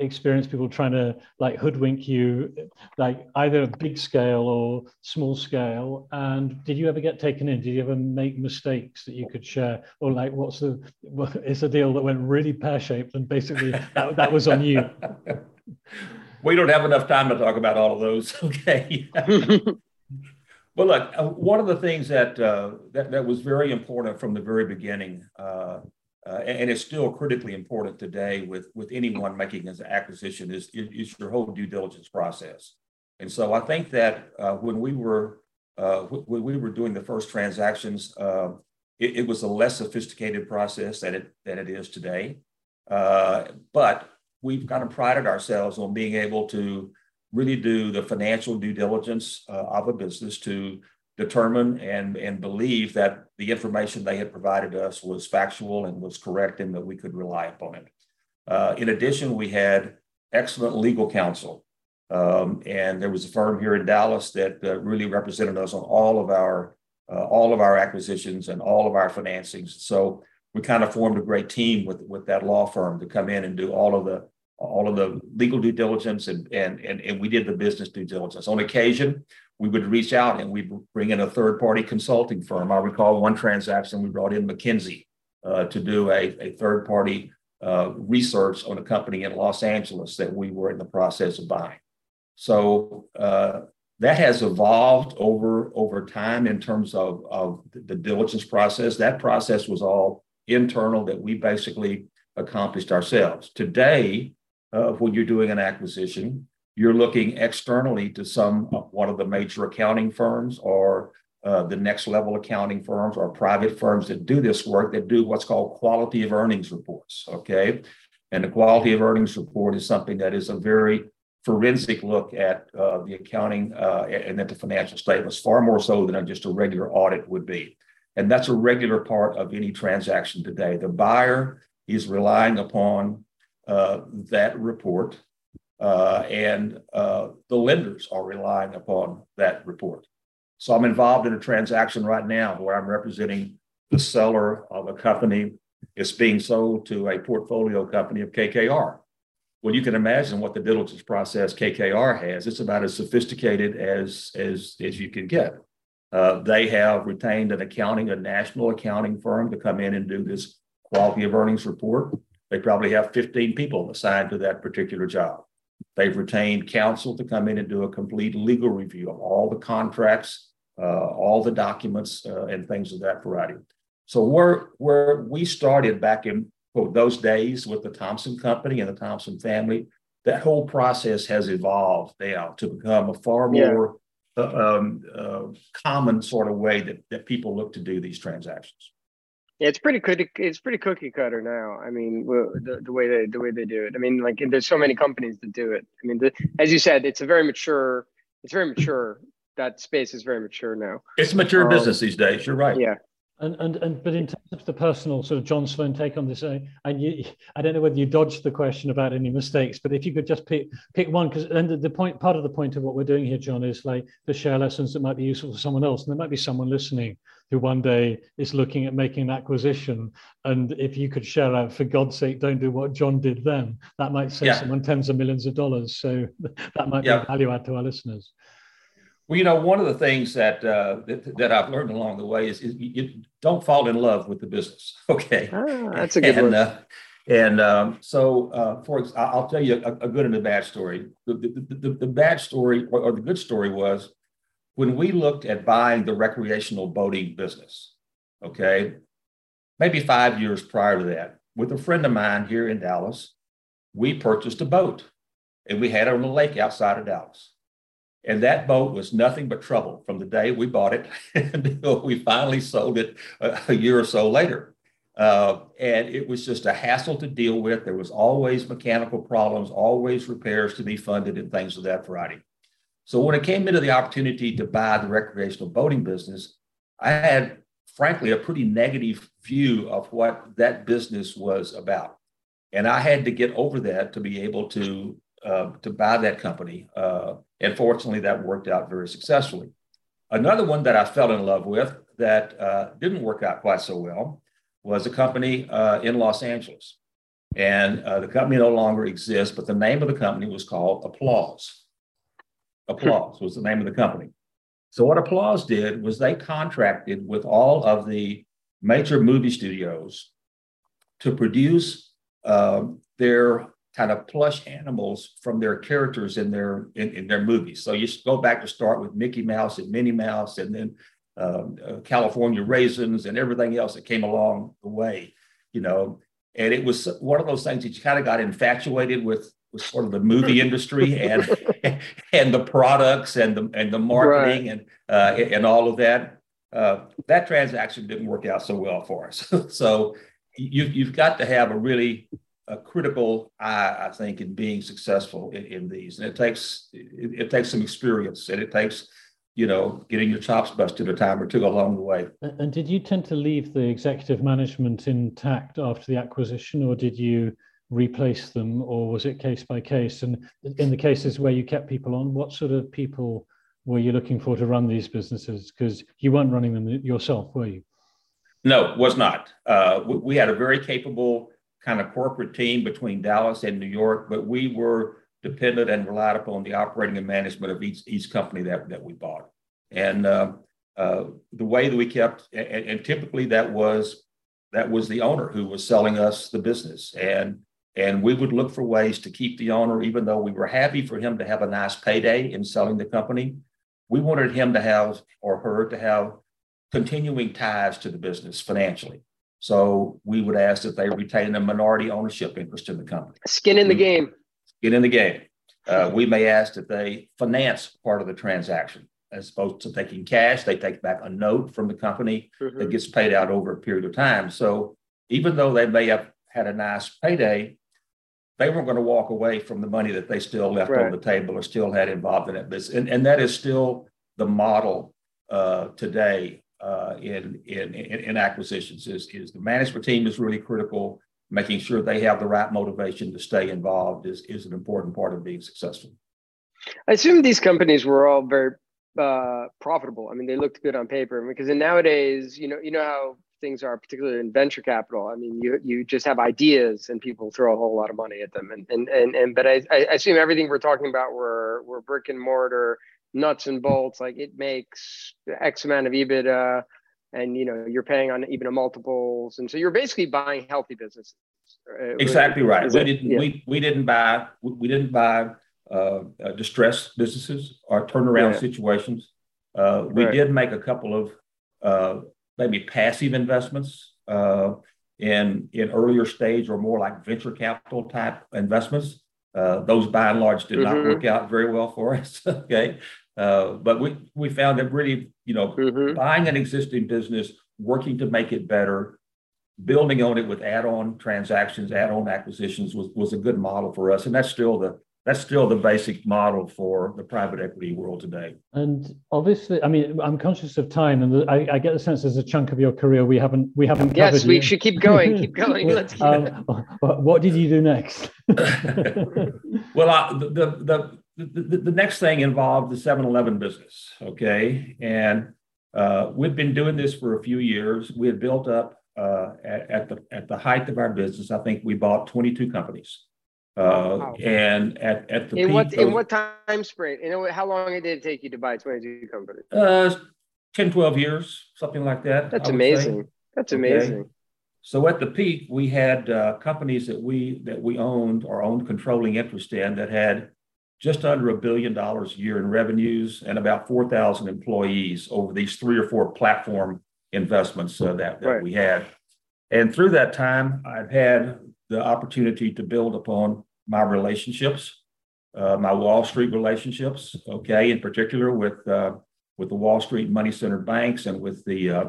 experience people trying to like hoodwink you like either big scale or small scale. And did you ever get taken in? Did you ever make mistakes that you could share? Or like what's the what, it's a deal that went really pear-shaped and basically that, that was on you. We don't have enough time to talk about all of those okay? Well look uh, one of the things that, uh, that that was very important from the very beginning uh, uh, and it's still critically important today with, with anyone making an acquisition is, is your whole due diligence process. And so I think that uh, when we were uh, when we were doing the first transactions, uh, it, it, was a less sophisticated process than it than it is today. Uh, but we've kind of prided ourselves on being able to really do the financial due diligence uh, of a business to determine and, and believe that the information they had provided us was factual and was correct and that we could rely upon it. Uh, in addition, we had excellent legal counsel. Um, and there was a firm here in Dallas that uh, really represented us on all of our uh, all of our acquisitions and all of our financings. So we kind of formed a great team with with that law firm to come in and do all of the all of the legal due diligence and and and, and we did the business due diligence. On occasion, we would reach out and we bring in a third party consulting firm. I recall one transaction we brought in McKinsey uh, to do a, a third party uh, research on a company in Los Angeles that we were in the process of buying. So uh, that has evolved over over time in terms of, of the diligence process. That process was all internal that we basically accomplished ourselves. Today, uh, when you're doing an acquisition, you're looking externally to some one of the major accounting firms or uh, the next level accounting firms or private firms that do this work that do what's called quality of earnings reports. Okay. And the quality of earnings report is something that is a very forensic look at uh, the accounting uh, and at the financial statements, far more so than just a regular audit would be. And that's a regular part of any transaction today. The buyer is relying upon uh, that report uh, and uh, the lenders are relying upon that report. So I'm involved in a transaction right now where I'm representing the seller of a company. It's being sold to a portfolio company of KKR. Well, you can imagine what the diligence process KKR has. It's about as sophisticated as as as you can get. Uh, they have retained an accounting, a national accounting firm to come in and do this quality of earnings report. They probably have 15 people assigned to that particular job. They've retained counsel to come in and do a complete legal review of all the contracts, uh, all the documents, uh, and things of that variety. So where where we started back in quote, those days with the Thompson Company and the Thompson family, that whole process has evolved now to become a far more yeah. uh, um, uh, common sort of way that, that people look to do these transactions. Yeah, it's pretty cookie. It's pretty cookie cutter now. I mean, the, the way they the way they do it. I mean, like there's so many companies that do it. I mean, the, as you said, it's a very mature. It's very mature. That space is very mature now. It's a mature um, business these days. You're right. Yeah. And, and and but in terms of the personal sort of John Sloan take on this, uh, and you, I don't know whether you dodged the question about any mistakes, but if you could just pick pick one, because and the, the point part of the point of what we're doing here, John, is like to share lessons that might be useful for someone else, and there might be someone listening who one day is looking at making an acquisition. And if you could share out, for God's sake, don't do what John did then, that might save yeah. someone tens of millions of dollars. So that might yeah. be a value add to our listeners. Well, you know, one of the things that uh, that, that, I've learned along the way is, is you, you, don't fall in love with the business. Okay, ah, that's a good and, one. Uh, and um, so, uh, for I'll tell you a, a, good and a bad story. The, the, the, the bad story or, or, the good story was when we looked at buying the recreational boating business, okay, maybe five years prior to that, with a friend of mine here in Dallas, we purchased a boat and we had it on the lake outside of Dallas. And that boat was nothing but trouble from the day we bought it until we finally sold it a, a year or so later. Uh, and it was just a hassle to deal with. There was always mechanical problems, always repairs to be funded, and things of that variety. So when it came into the opportunity to buy the recreational boating business, I had, frankly, a pretty negative view of what that business was about. And I had to get over that to be able to, uh, to buy that company. Uh, and fortunately, that worked out very successfully. Another one that I fell in love with that uh, didn't work out quite so well was a company uh, in Los Angeles. And uh, the company no longer exists, but the name of the company was called Applause. Applause was the name of the company. So what Applause did was they contracted with all of the major movie studios to produce uh, their kind of plush animals from their characters in their in, in, their movies. So you go back to start with Mickey Mouse and Minnie Mouse, and then um, uh, California Raisins and everything else that came along the way. you know, and it was one of those things that you kind of got infatuated with sort of the movie industry and and the products and the and the marketing right. and uh, and all of that. Uh, that transaction didn't work out so well for us. so you you've got to have a really a critical eye, I think, in being successful in, in these, and it takes it, it takes some experience and it takes you know, getting your chops busted a time or two along the way. And did you tend to leave the executive management intact after the acquisition, or did you replace them, or was it case by case? And in the cases where you kept people on, what sort of people were you looking for to run these businesses? Because you weren't running them yourself, were you? No, was not. Uh, we, we had a very capable kind of corporate team between Dallas and New York, but we were dependent and relied upon the operating and management of each, each company that, that we bought. And uh, uh, the way that we kept, and, and, typically that was that was the owner who was selling us the business, and and we would look for ways to keep the owner, even though we were happy for him to have a nice payday in selling the company. We wanted him to have or her to have continuing ties to the business financially. So we would ask that they retain a minority ownership interest in the company. Skin in the game get in the game. Uh, we may ask that they finance part of the transaction as opposed to taking cash. They take back a note from the company mm-hmm. that gets paid out over a period of time. So even though they may have had a nice payday, they weren't going to walk away from the money that they still left right. on the table or still had involved in it. business. And, and that is still the model uh, today uh, in, in, in acquisitions is, is the management team is really critical making sure they have the right motivation to stay involved is, is an important part of being successful. I assume these companies were all very uh, profitable. I mean, they looked good on paper because in nowadays, you know, you know how things are, particularly in venture capital. I mean, you you just have ideas and people throw a whole lot of money at them. And and and, and but I, I assume everything we're talking about were were brick and mortar, nuts and bolts. Like it makes X amount of EBITDA and you know you're paying on even a multiples and so you're basically buying healthy businesses uh, exactly right we didn't yeah. we, we didn't buy we didn't buy uh, uh, distressed businesses or turnaround yeah. situations uh, we right. did make a couple of uh, maybe passive investments uh, in in earlier stage or more like venture capital type investments those by and large did mm-hmm. not work out very well for us okay uh, but we, we found that really, you know, mm-hmm. buying an existing business, working to make it better, building on it with add-on transactions, add-on acquisitions was, was a good model for us. And that's still the that's still the basic model for the private equity world today. And obviously, I mean, I'm conscious of time, and I, I get the sense there's a chunk of your career we haven't we haven't covered. Yes, we yet. should keep going. Keep going. Let's. um, what did you do next? well, I, the, the the, the, next thing involved the 7-Eleven business. Okay. And uh, we've been doing this for a few years. We had built up uh, at, at, the at the height of our business. I think we bought 22 companies. Uh, wow. And at, at the in peak, what in what time span? You know, how long did it take you to buy 22 companies? Uh, 10, 12 years, something like that. That's amazing. Say. That's okay. amazing. So at the peak, we had uh, companies that we that we owned or owned controlling interest in that had just under a billion dollars a year in revenues and about 4,000 employees over these three or four platform investments uh, that, that right. we had. And through that time, I've had the opportunity to build upon my relationships, uh, my Wall Street relationships, okay, in particular with, uh, with the Wall Street money center banks and with the, uh,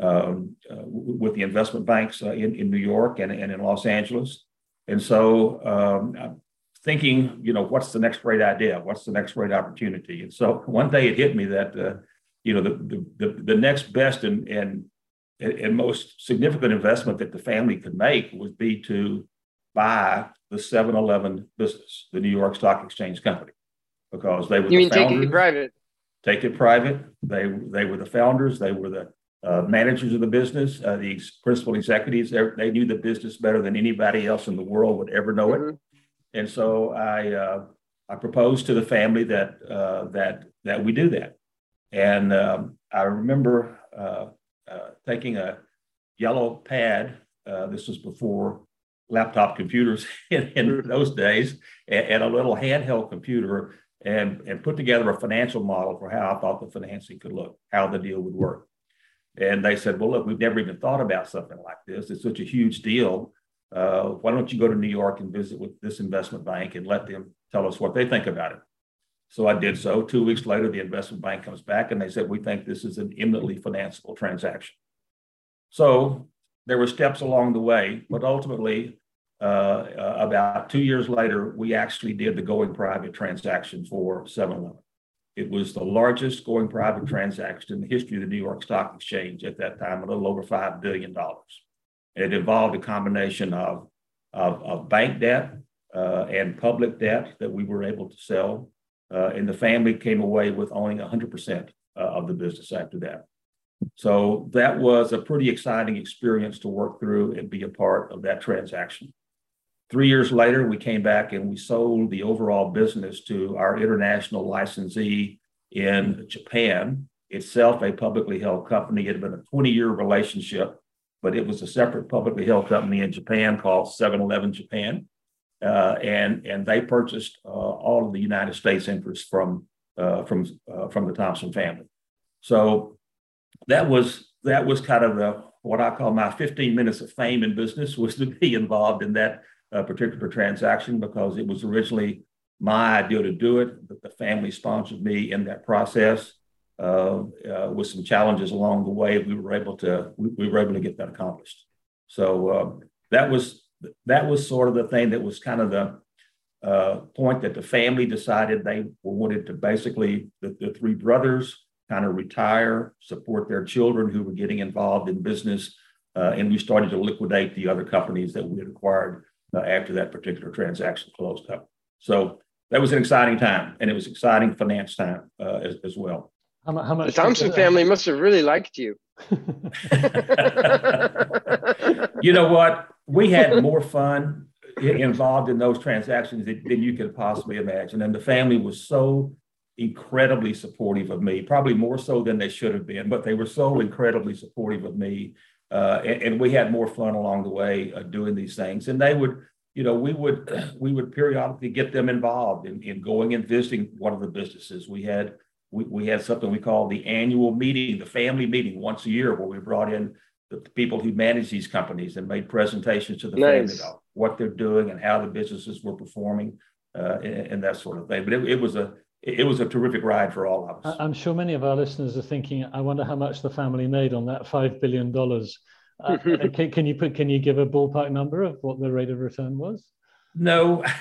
um, uh, with the investment banks uh, in, in New York and, and in Los Angeles. And so um, thinking, you know, what's the next great idea? What's the next great opportunity? And so one day it hit me that, you know, the, the, the next best and, and, and most significant investment that the family could make would be to buy the 7-Eleven business, the New York Stock Exchange Company, because they were you the mean founders. take it private? Take it private. They, they were the founders. They were the uh, managers of the business, uh, the principal executives. They, they, knew the business better than anybody else in the world would ever know mm-hmm. it. And so I, uh, I proposed to the family that, uh, that, that we do that. And um, I remember uh, uh taking a yellow pad, uh, this was before laptop computers in, in those days, and, and, a little handheld computer and, and put together a financial model for how I thought the financing could look, how the deal would work. And they said, well, look, we've never even thought about something like this. It's such a huge deal. Uh, why don't you go to New York and visit with this investment bank and let them tell us what they think about it? So I did so. Two weeks later, the investment bank comes back and they said, we think this is an imminently financeable transaction. So there were steps along the way, but ultimately, uh, uh, about two years later, we actually did the going private transaction for 7 Eleven. It was the largest going private transaction in the history of the New York Stock Exchange at that time, a little over $5 billion. It involved a combination of, of, of bank debt uh, and public debt that we were able to sell. Uh, and the family came away with owning 100% uh, of the business after that. So that was a pretty exciting experience to work through and be a part of that transaction. Three years later, we came back and we sold the overall business to our international licensee in Japan, itself a publicly held company. It had been a 20 year relationship, but it was a separate publicly held company in Japan called 7 Eleven Japan. Uh, and, and they purchased uh, all of the United States interests from, uh, from, uh, from the Thompson family. So that was that was kind of the what I call my 15 minutes of fame in business was to be involved in that uh, particular transaction because it was originally my idea to do it, but the family sponsored me in that process. Uh, uh, with some challenges along the way, we were able to we, we were able to get that accomplished. So uh, that was that was sort of the thing that was kind of the uh, point that the family decided they wanted to basically the, the three brothers kind of retire, support their children who were getting involved in business. Uh, and we started to liquidate the other companies that we had acquired uh, after that particular transaction closed up. So that was an exciting time, and it was exciting finance time uh, as, as, well. How, how much? The Thompson family must have really liked you. you know what? We had more fun involved in those transactions than you could possibly imagine, and the family was so incredibly supportive of me, probably more so than they should have been, but they were so incredibly supportive of me. Uh, and, and, we had more fun along the way uh, doing these things. And they would, you know, we would we would periodically get them involved in, in going and visiting one of the businesses. We had we, we had something we called the annual meeting, the family meeting once a year, where we brought in the people who manage these companies and made presentations to the nice. family about what they're doing and how the businesses were performing uh, and, and, that sort of thing. But it, it was a it was a terrific ride for all of us. I'm sure many of our listeners are thinking, I wonder how much the family made on that $5 billion. Uh, can, can, you put, can you give a ballpark number of what the rate of return was? No,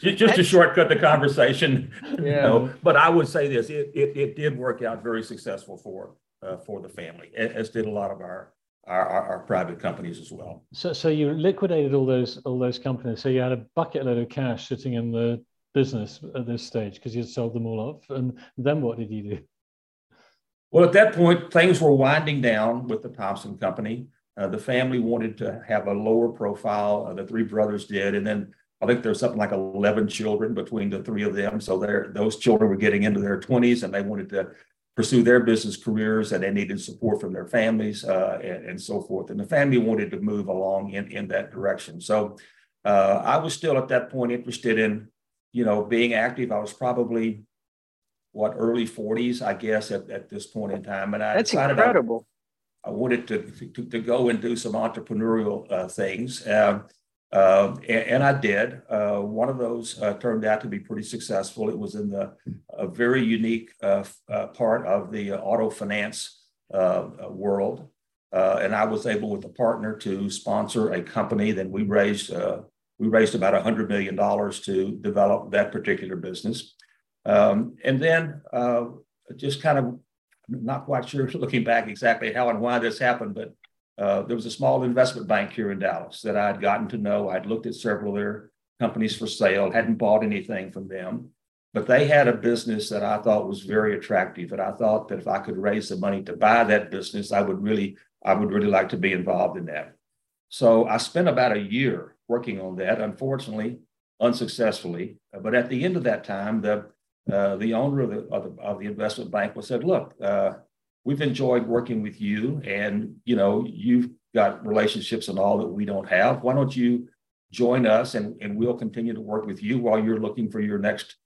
just to shortcut the conversation. Yeah. No. But I would say this: it, it, it did work out very successful for uh, for the family, as did a lot of our our, our, our, private companies as well. So, so you liquidated all those all those companies. So you had a bucket load of cash sitting in the business at this stage because you'd sold them all off. And then what did you do? Well, at that point, things were winding down with the Thompson Company. Uh, the family wanted to have a lower profile. Uh, the three brothers did, and then I think there's something like 11 children between the three of them. So those children were getting into their 20s, and they wanted to pursue their business careers, and they needed support from their families uh, and, and, so forth. And the family wanted to move along in in that direction. So uh, I was still at that point interested in you know, being active, I was probably what early 40s, I guess, at, at this point in time. And I that's incredible. I, I wanted to, to, to go and do some entrepreneurial uh, things. Um, uh, and, and, I did. Uh, one of those uh, turned out to be pretty successful. It was in the a very unique uh, uh, part of the auto finance world. and I was able with a partner to sponsor a company that we raised we raised about $100 million to develop that particular business. Um, and then uh, just kind of not quite sure looking back exactly how and why this happened, but uh, there was a small investment bank here in Dallas that I'd gotten to know. I'd looked at several of their companies for sale, hadn't bought anything from them, but they had a business that I thought was very attractive. And I thought that if I could raise the money to buy that business, I would really, I would really like to be involved in that. So I spent about a year working on that, unfortunately, unsuccessfully. But at the end of that time, the uh, the owner of the, of the, of the investment bank was said, "Look, uh, we've enjoyed working with you, and you know you've got relationships and all that we don't have. Why don't you join us, and and we'll continue to work with you while you're looking for your next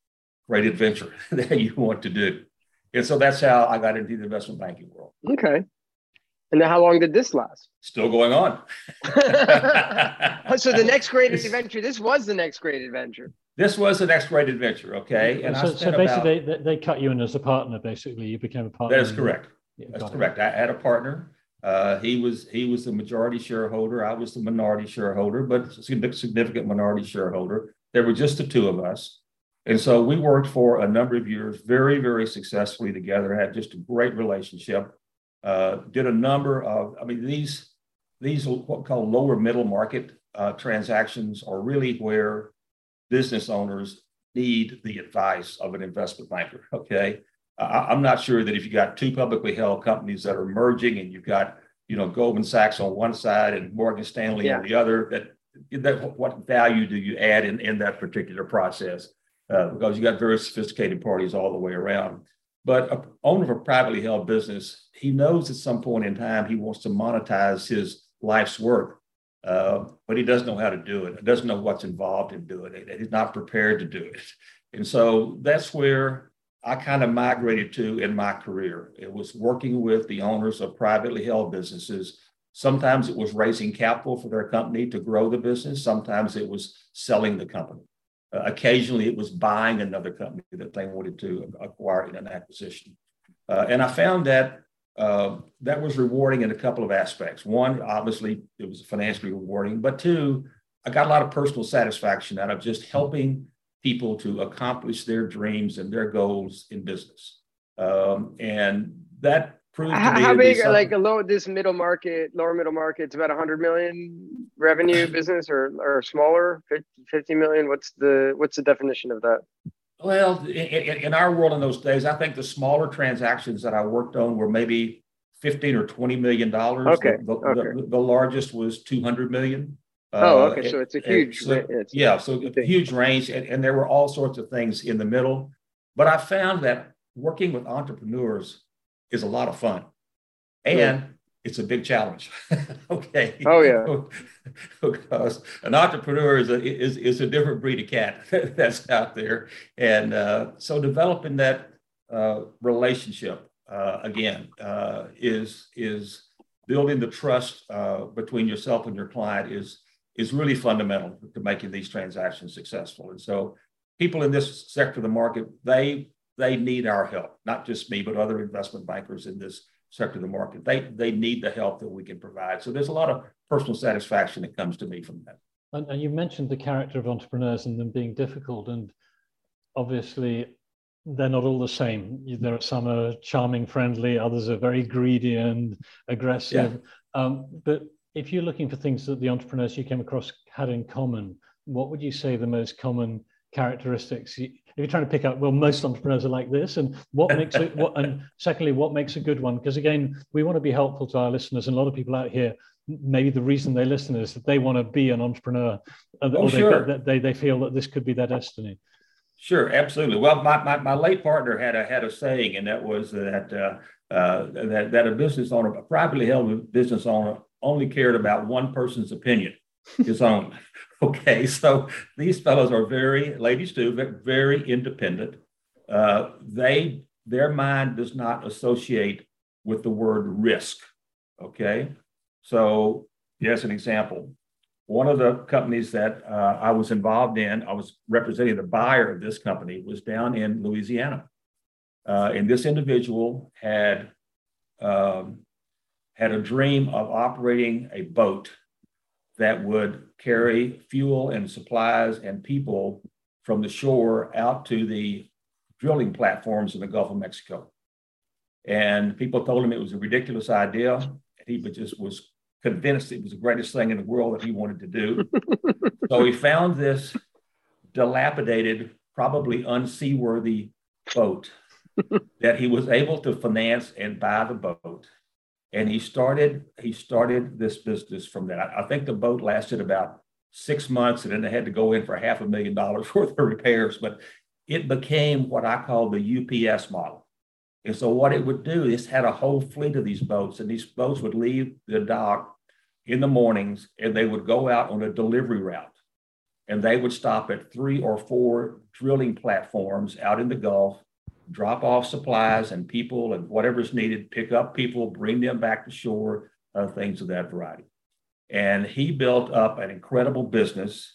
great adventure that you want to do." And so that's how I got into the investment banking world. Okay. And then how long did this last? Still going on. so the next great adventure, this was the next great adventure. This was the next great adventure, okay? And so, so basically, about, they, they, cut you in as a partner. Basically, you became a partner. That is correct. Yeah, That's correct. It. I had a partner. Uh, he was he was the majority shareholder. I was the minority shareholder, but significant minority shareholder. There were just the two of us. And so we worked for a number of years, very, very successfully together, had just a great relationship. Uh, did a number of, I mean, these, these what we call lower middle market uh, transactions are really where business owners need the advice of an investment banker. Okay. I, am not sure that if you got two publicly held companies that are merging and you've got, you know, Goldman Sachs on one side and Morgan Stanley yeah. on the other, that, that what value do you add in, in that particular process? Uh, because you got very sophisticated parties all the way around. But a owner of a privately held business, he knows at some point in time he wants to monetize his life's work, uh, but he doesn't know how to do it. He doesn't know what's involved in doing it. He's not prepared to do it. And so that's where I kind of migrated to in my career. It was working with the owners of privately held businesses. Sometimes it was raising capital for their company to grow the business. Sometimes it was selling the company. Uh, occasionally, it was buying another company that they wanted to acquire in an acquisition. Uh, and I found that uh, that was rewarding in a couple of aspects. One, obviously, it was financially rewarding, but two, I got a lot of personal satisfaction out of just helping people to accomplish their dreams and their goals in business. Um, and that how, big like a low this middle market lower middle market it's about 100 million revenue business or or smaller? 50 million? What's the what's the definition of that? Well in, in, our world in those days i think the smaller transactions that i worked on were maybe 15 or 20 million dollars. Okay. The, okay. The, the, largest was 200 million. Oh okay uh, so it's a huge so, it's yeah so a huge range and, and there were all sorts of things in the middle. But i found that working with entrepreneurs is a lot of fun and it's a big challenge. okay. Oh yeah. because an entrepreneur is a is, is a different breed of cat that's out there, and uh, so developing that uh, relationship uh, again uh, is is building the trust uh, between yourself and your client is is really fundamental to making these transactions successful. And so, people in this sector of the market they they need our help, not just me, but other investment bankers in this sector of the market. They they need the help that we can provide. So there's a lot of personal satisfaction that comes to me from that. And, and you mentioned the character of entrepreneurs and them being difficult, and obviously they're not all the same. There are some are charming, friendly, others are very greedy and aggressive. Yeah. Um, but if you're looking for things that the entrepreneurs you came across had in common, what would you say the most common characteristics if you're trying to pick up well most entrepreneurs are like this and what makes it what and secondly what makes a good one? Because again we want to be helpful to our listeners and a lot of people out here maybe the reason they listen is that they want to be an entrepreneur or oh, sure. they, they, they feel that this could be their destiny. Sure absolutely. Well my, my, my late partner had a had a saying and that was that uh, uh, that, that a business owner a privately held business owner only cared about one person's opinion his own Okay, so these fellows are very, ladies too, very independent. Uh, they, their mind does not associate with the word risk. Okay, so here's an example. One of the companies that uh, I was involved in, I was representing the buyer of this company, was down in Louisiana. Uh, and this individual had um, had a dream of operating a boat that would carry fuel and supplies and people from the shore out to the drilling platforms in the Gulf of Mexico. And people told him it was a ridiculous idea. He just was convinced it was the greatest thing in the world that he wanted to do. so he found this dilapidated, probably unseaworthy boat that he was able to finance and buy the boat and he started he started this business from that. I, I think the boat lasted about six months, and then they had to go in for half a million dollars worth of repairs. But it became what I call the UPS model. And so what it would do is had a whole fleet of these boats, and these boats would leave the dock in the mornings, and they would go out on a delivery route, and they would stop at three or four drilling platforms out in the Gulf drop off supplies and people and whatever's needed, pick up people, bring them back to shore, uh, things of that variety. And he built up an incredible business.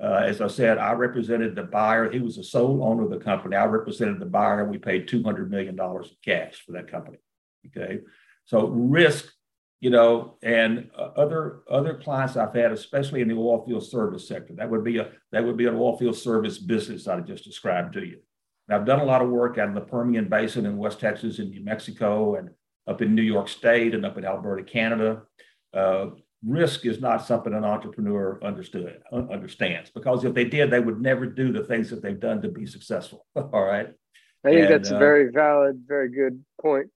Uh, as I said, I represented the buyer. He was the sole owner of the company. I represented the buyer. We paid $200 million in cash for that company. Okay. So risk, you know, and uh, other other clients I've had, especially in the oil field service sector, that would be a that would be an oil field service business I just described to you. And I've done a lot of work out in the Permian Basin in West Texas and New Mexico and up in New York State and up in Alberta, Canada. Uh, risk is not something an entrepreneur understood understands because if they did, they would never do the things that they've done to be successful. All right. I think and, that's a uh, very valid, very good point.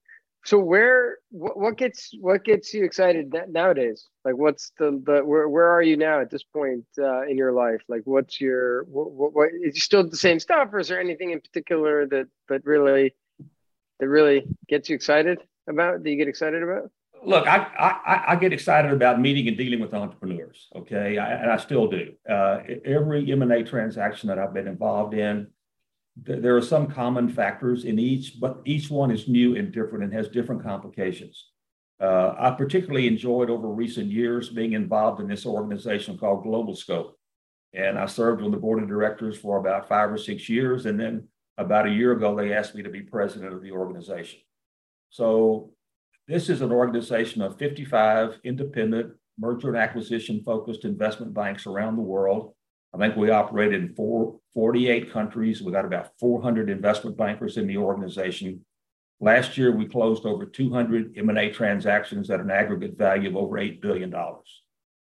So where what, what gets what gets you excited nowadays? Like what's the the where where are you now at this point uh, in your life? Like what's your what, what, what is it still the same stuff or is there anything in particular that that really that really gets you excited about? Do you get excited about? Look, I, I, I get excited about meeting and dealing with entrepreneurs. Okay, I, and I still do. Uh, every M and A transaction that I've been involved in, there are some common factors in each, but each one is new and different and has different complications. Uh, I particularly enjoyed over recent years being involved in this organization called Globalscope. And I served on the board of directors for about five or six years. And then about a year ago, they asked me to be president of the organization. So this is an organization of 55 independent merger and acquisition focused investment banks around the world I think we operate in four, 48 countries. We got about 400 investment bankers in the organization. Last year, we closed over 200 M&A transactions at an aggregate value of over $8 billion.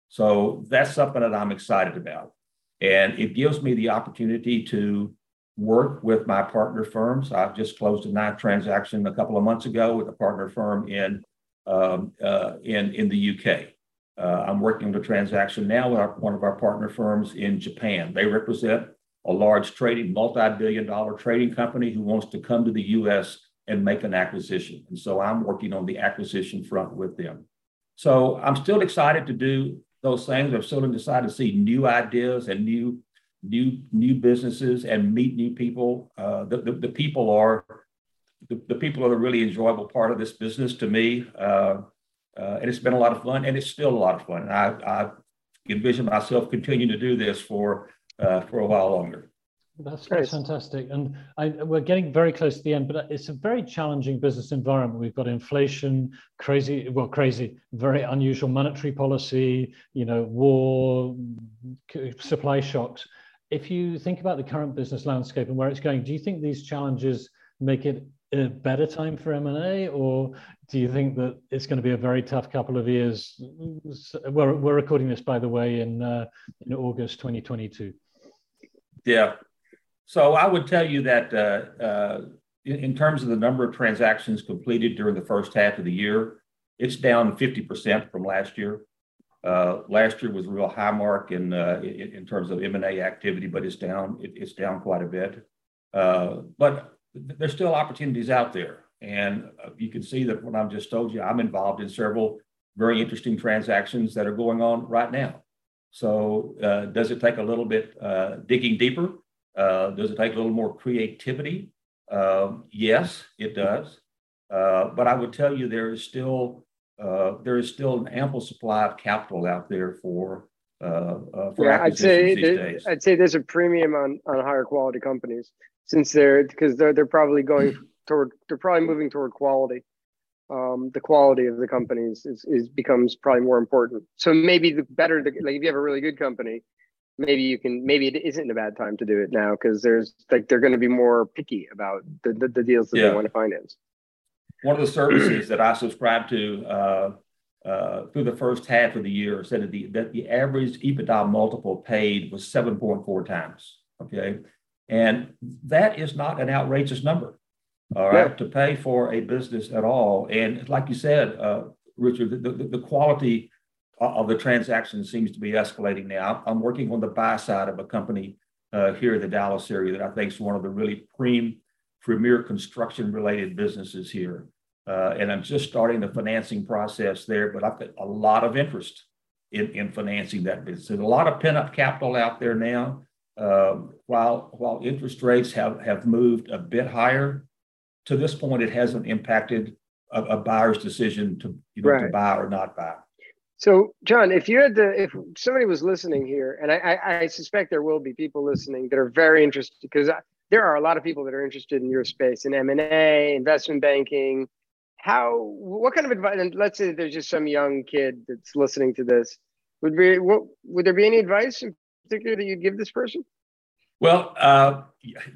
So that's something that I'm excited about. And it gives me the opportunity to work with my partner firms. I've just closed a ninth transaction a couple of months ago with a partner firm in, um, uh, in, in the UK. Uh, I'm working on a transaction now with our, one of our partner firms in Japan. They represent a large trading, multi-billion dollar trading company who wants to come to the US and make an acquisition. And so I'm working on the acquisition front with them. So I'm still excited to do those things. I'm still excited to see new ideas and new, new, new businesses and meet new people. Uh, the, the, the, people are the, the, people are the really enjoyable part of this business to me. Uh, uh, and it's been a lot of fun, and it's still a lot of fun. I, I envision myself continuing to do this for uh, for a while longer. That's, that's fantastic. And I, we're getting very close to the end, but it's a very challenging business environment. We've got inflation, crazy, well, crazy, very unusual monetary policy, you know, war, supply shocks. If you think about the current business landscape and where it's going, do you think these challenges make it a better time for M&A, or do you think that it's going to be a very tough couple of years? We're, we're recording this, by the way, in, uh, in August 2022. Yeah. So I would tell you that uh, uh, in, in, terms of the number of transactions completed during the first half of the year, it's down 50% from last year. Uh, last year was a real high mark in, uh, in, in, terms of M&A activity, but it's down, it, it's down quite a bit. Uh, but there's still opportunities out there. And uh, you can see that what I've just told you, I'm involved in several very interesting transactions that are going on right now. So, uh, does it take a little bit uh, digging deeper? Uh, does it take a little more creativity? Um, yes, it does. Uh, but I would tell you there is still uh, there is still an ample supply of capital out there for for yeah, I'd say I'd say there's a premium on on higher quality companies since they're because they're they're probably going toward they're probably moving toward quality. Um, the quality of the companies is, is becomes probably more important. So maybe the better the, like if you have a really good company, maybe you can maybe it isn't a bad time to do it now because there's like they're going to be more picky about the, the, the deals that yeah. they want to finance. One of the services that I subscribe to uh, uh, through the first half of the year said that the that the average EBITDA multiple paid was 7.4 times. Okay. And that is not an outrageous number, all right, yeah. to pay for a business at all. And like you said, uh, Richard, the, the, the, quality of the transaction seems to be escalating now. I'm working on the buy side of a company uh, here in the Dallas area that I think is one of the really prime, premier construction related businesses here. Uh, and I'm just starting the financing process there, but I've got a lot of interest in, in financing that business. There's a lot of pent up capital out there now. Um, while while interest rates have have moved a bit higher, to this point, it hasn't impacted a, a buyer's decision to, you know, Right. to buy or not buy. So, John, if you had to, if somebody was listening here, and I, I, I suspect there will be people listening that are very interested, because there are a lot of people that are interested in your space in M and A, investment banking. How, what kind of advice? And let's say there's just some young kid that's listening to this. Would be what? Would there be any advice in particular that you'd give this person? Well, uh,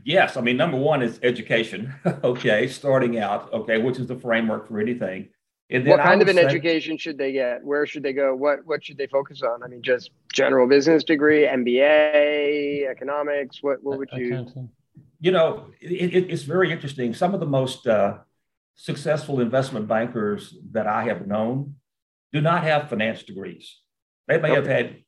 yes. I mean, number one is education. okay, starting out. Okay, which is the framework for anything. And then What kind of an say- education should they get? Where should they go? What What should they focus on? I mean, just general business degree, MBA, economics. What What would you? You know, it, it, it's very interesting. Some of the most uh, successful investment bankers that I have known do not have finance degrees. They may have had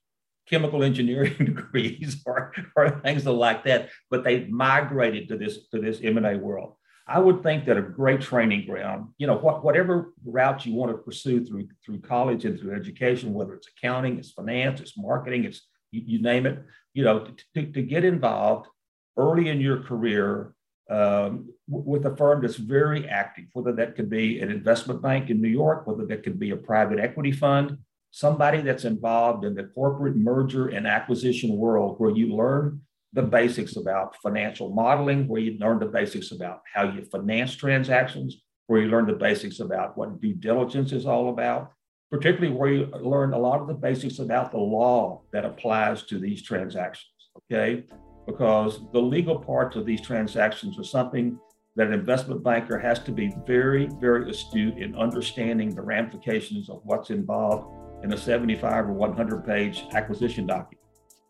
chemical engineering degrees or, or things like that, but they migrated to this to this M&A world. I would think that a great training ground, you know, what, whatever route you want to pursue through through college and through education, whether it's accounting, it's finance, it's marketing, it's you, you name it, you know, to, to get involved early in your career um, with a firm that's very active, whether that could be an investment bank in New York, whether that could be a private equity fund, somebody that's involved in the corporate merger and acquisition world where you learn the basics about financial modeling, where you learn the basics about how you finance transactions, where you learn the basics about what due diligence is all about, particularly where you learn a lot of the basics about the law that applies to these transactions. Okay because the legal parts of these transactions are something that an investment banker has to be very, very astute in understanding the ramifications of what's involved in a 75 or 100 page acquisition document.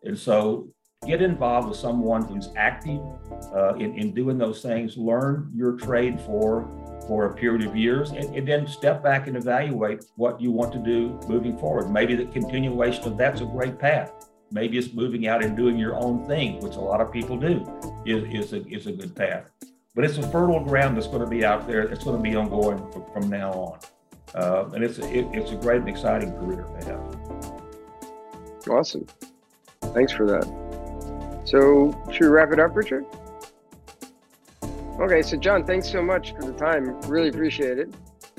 And so get involved with someone who's active uh, in, in doing those things, learn your trade for, for a period of years, and, and then step back and evaluate what you want to do moving forward. Maybe the continuation of that's a great path maybe it's moving out and doing your own thing, which a lot of people do, is, is, a, is a good path. But it's a fertile ground that's going to be out there. It's going to be ongoing from now on. Uh, and it's it, it's a great and exciting career to have. Awesome. Thanks for that. So, should we wrap it up, Richard? Okay, so John, thanks so much for the time. Really appreciate it.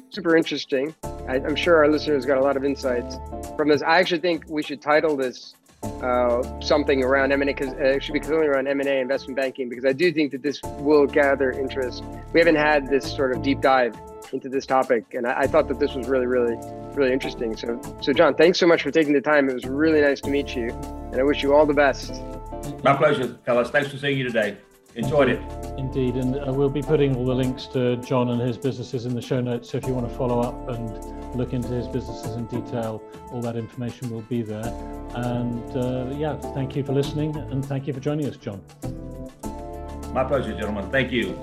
Super interesting. I, I'm sure our listeners got a lot of insights from this. I actually think we should title this uh, something around M&A because uh, it should be something around M&A investment banking because I do think that this will gather interest. We haven't had this sort of deep dive into this topic, and I, I thought that this was really, really, really interesting. So, so John, thanks so much for taking the time. It was really nice to meet you, and I wish you all the best. My pleasure, fellas. Thanks for seeing you today. Enjoyed it. Indeed, and uh, we'll be putting all the links to John and his businesses in the show notes. So if you want to follow up and look into his businesses in detail, all that information will be there. And uh, yeah, thank you for listening and thank you for joining us, John. My pleasure, gentlemen. Thank you.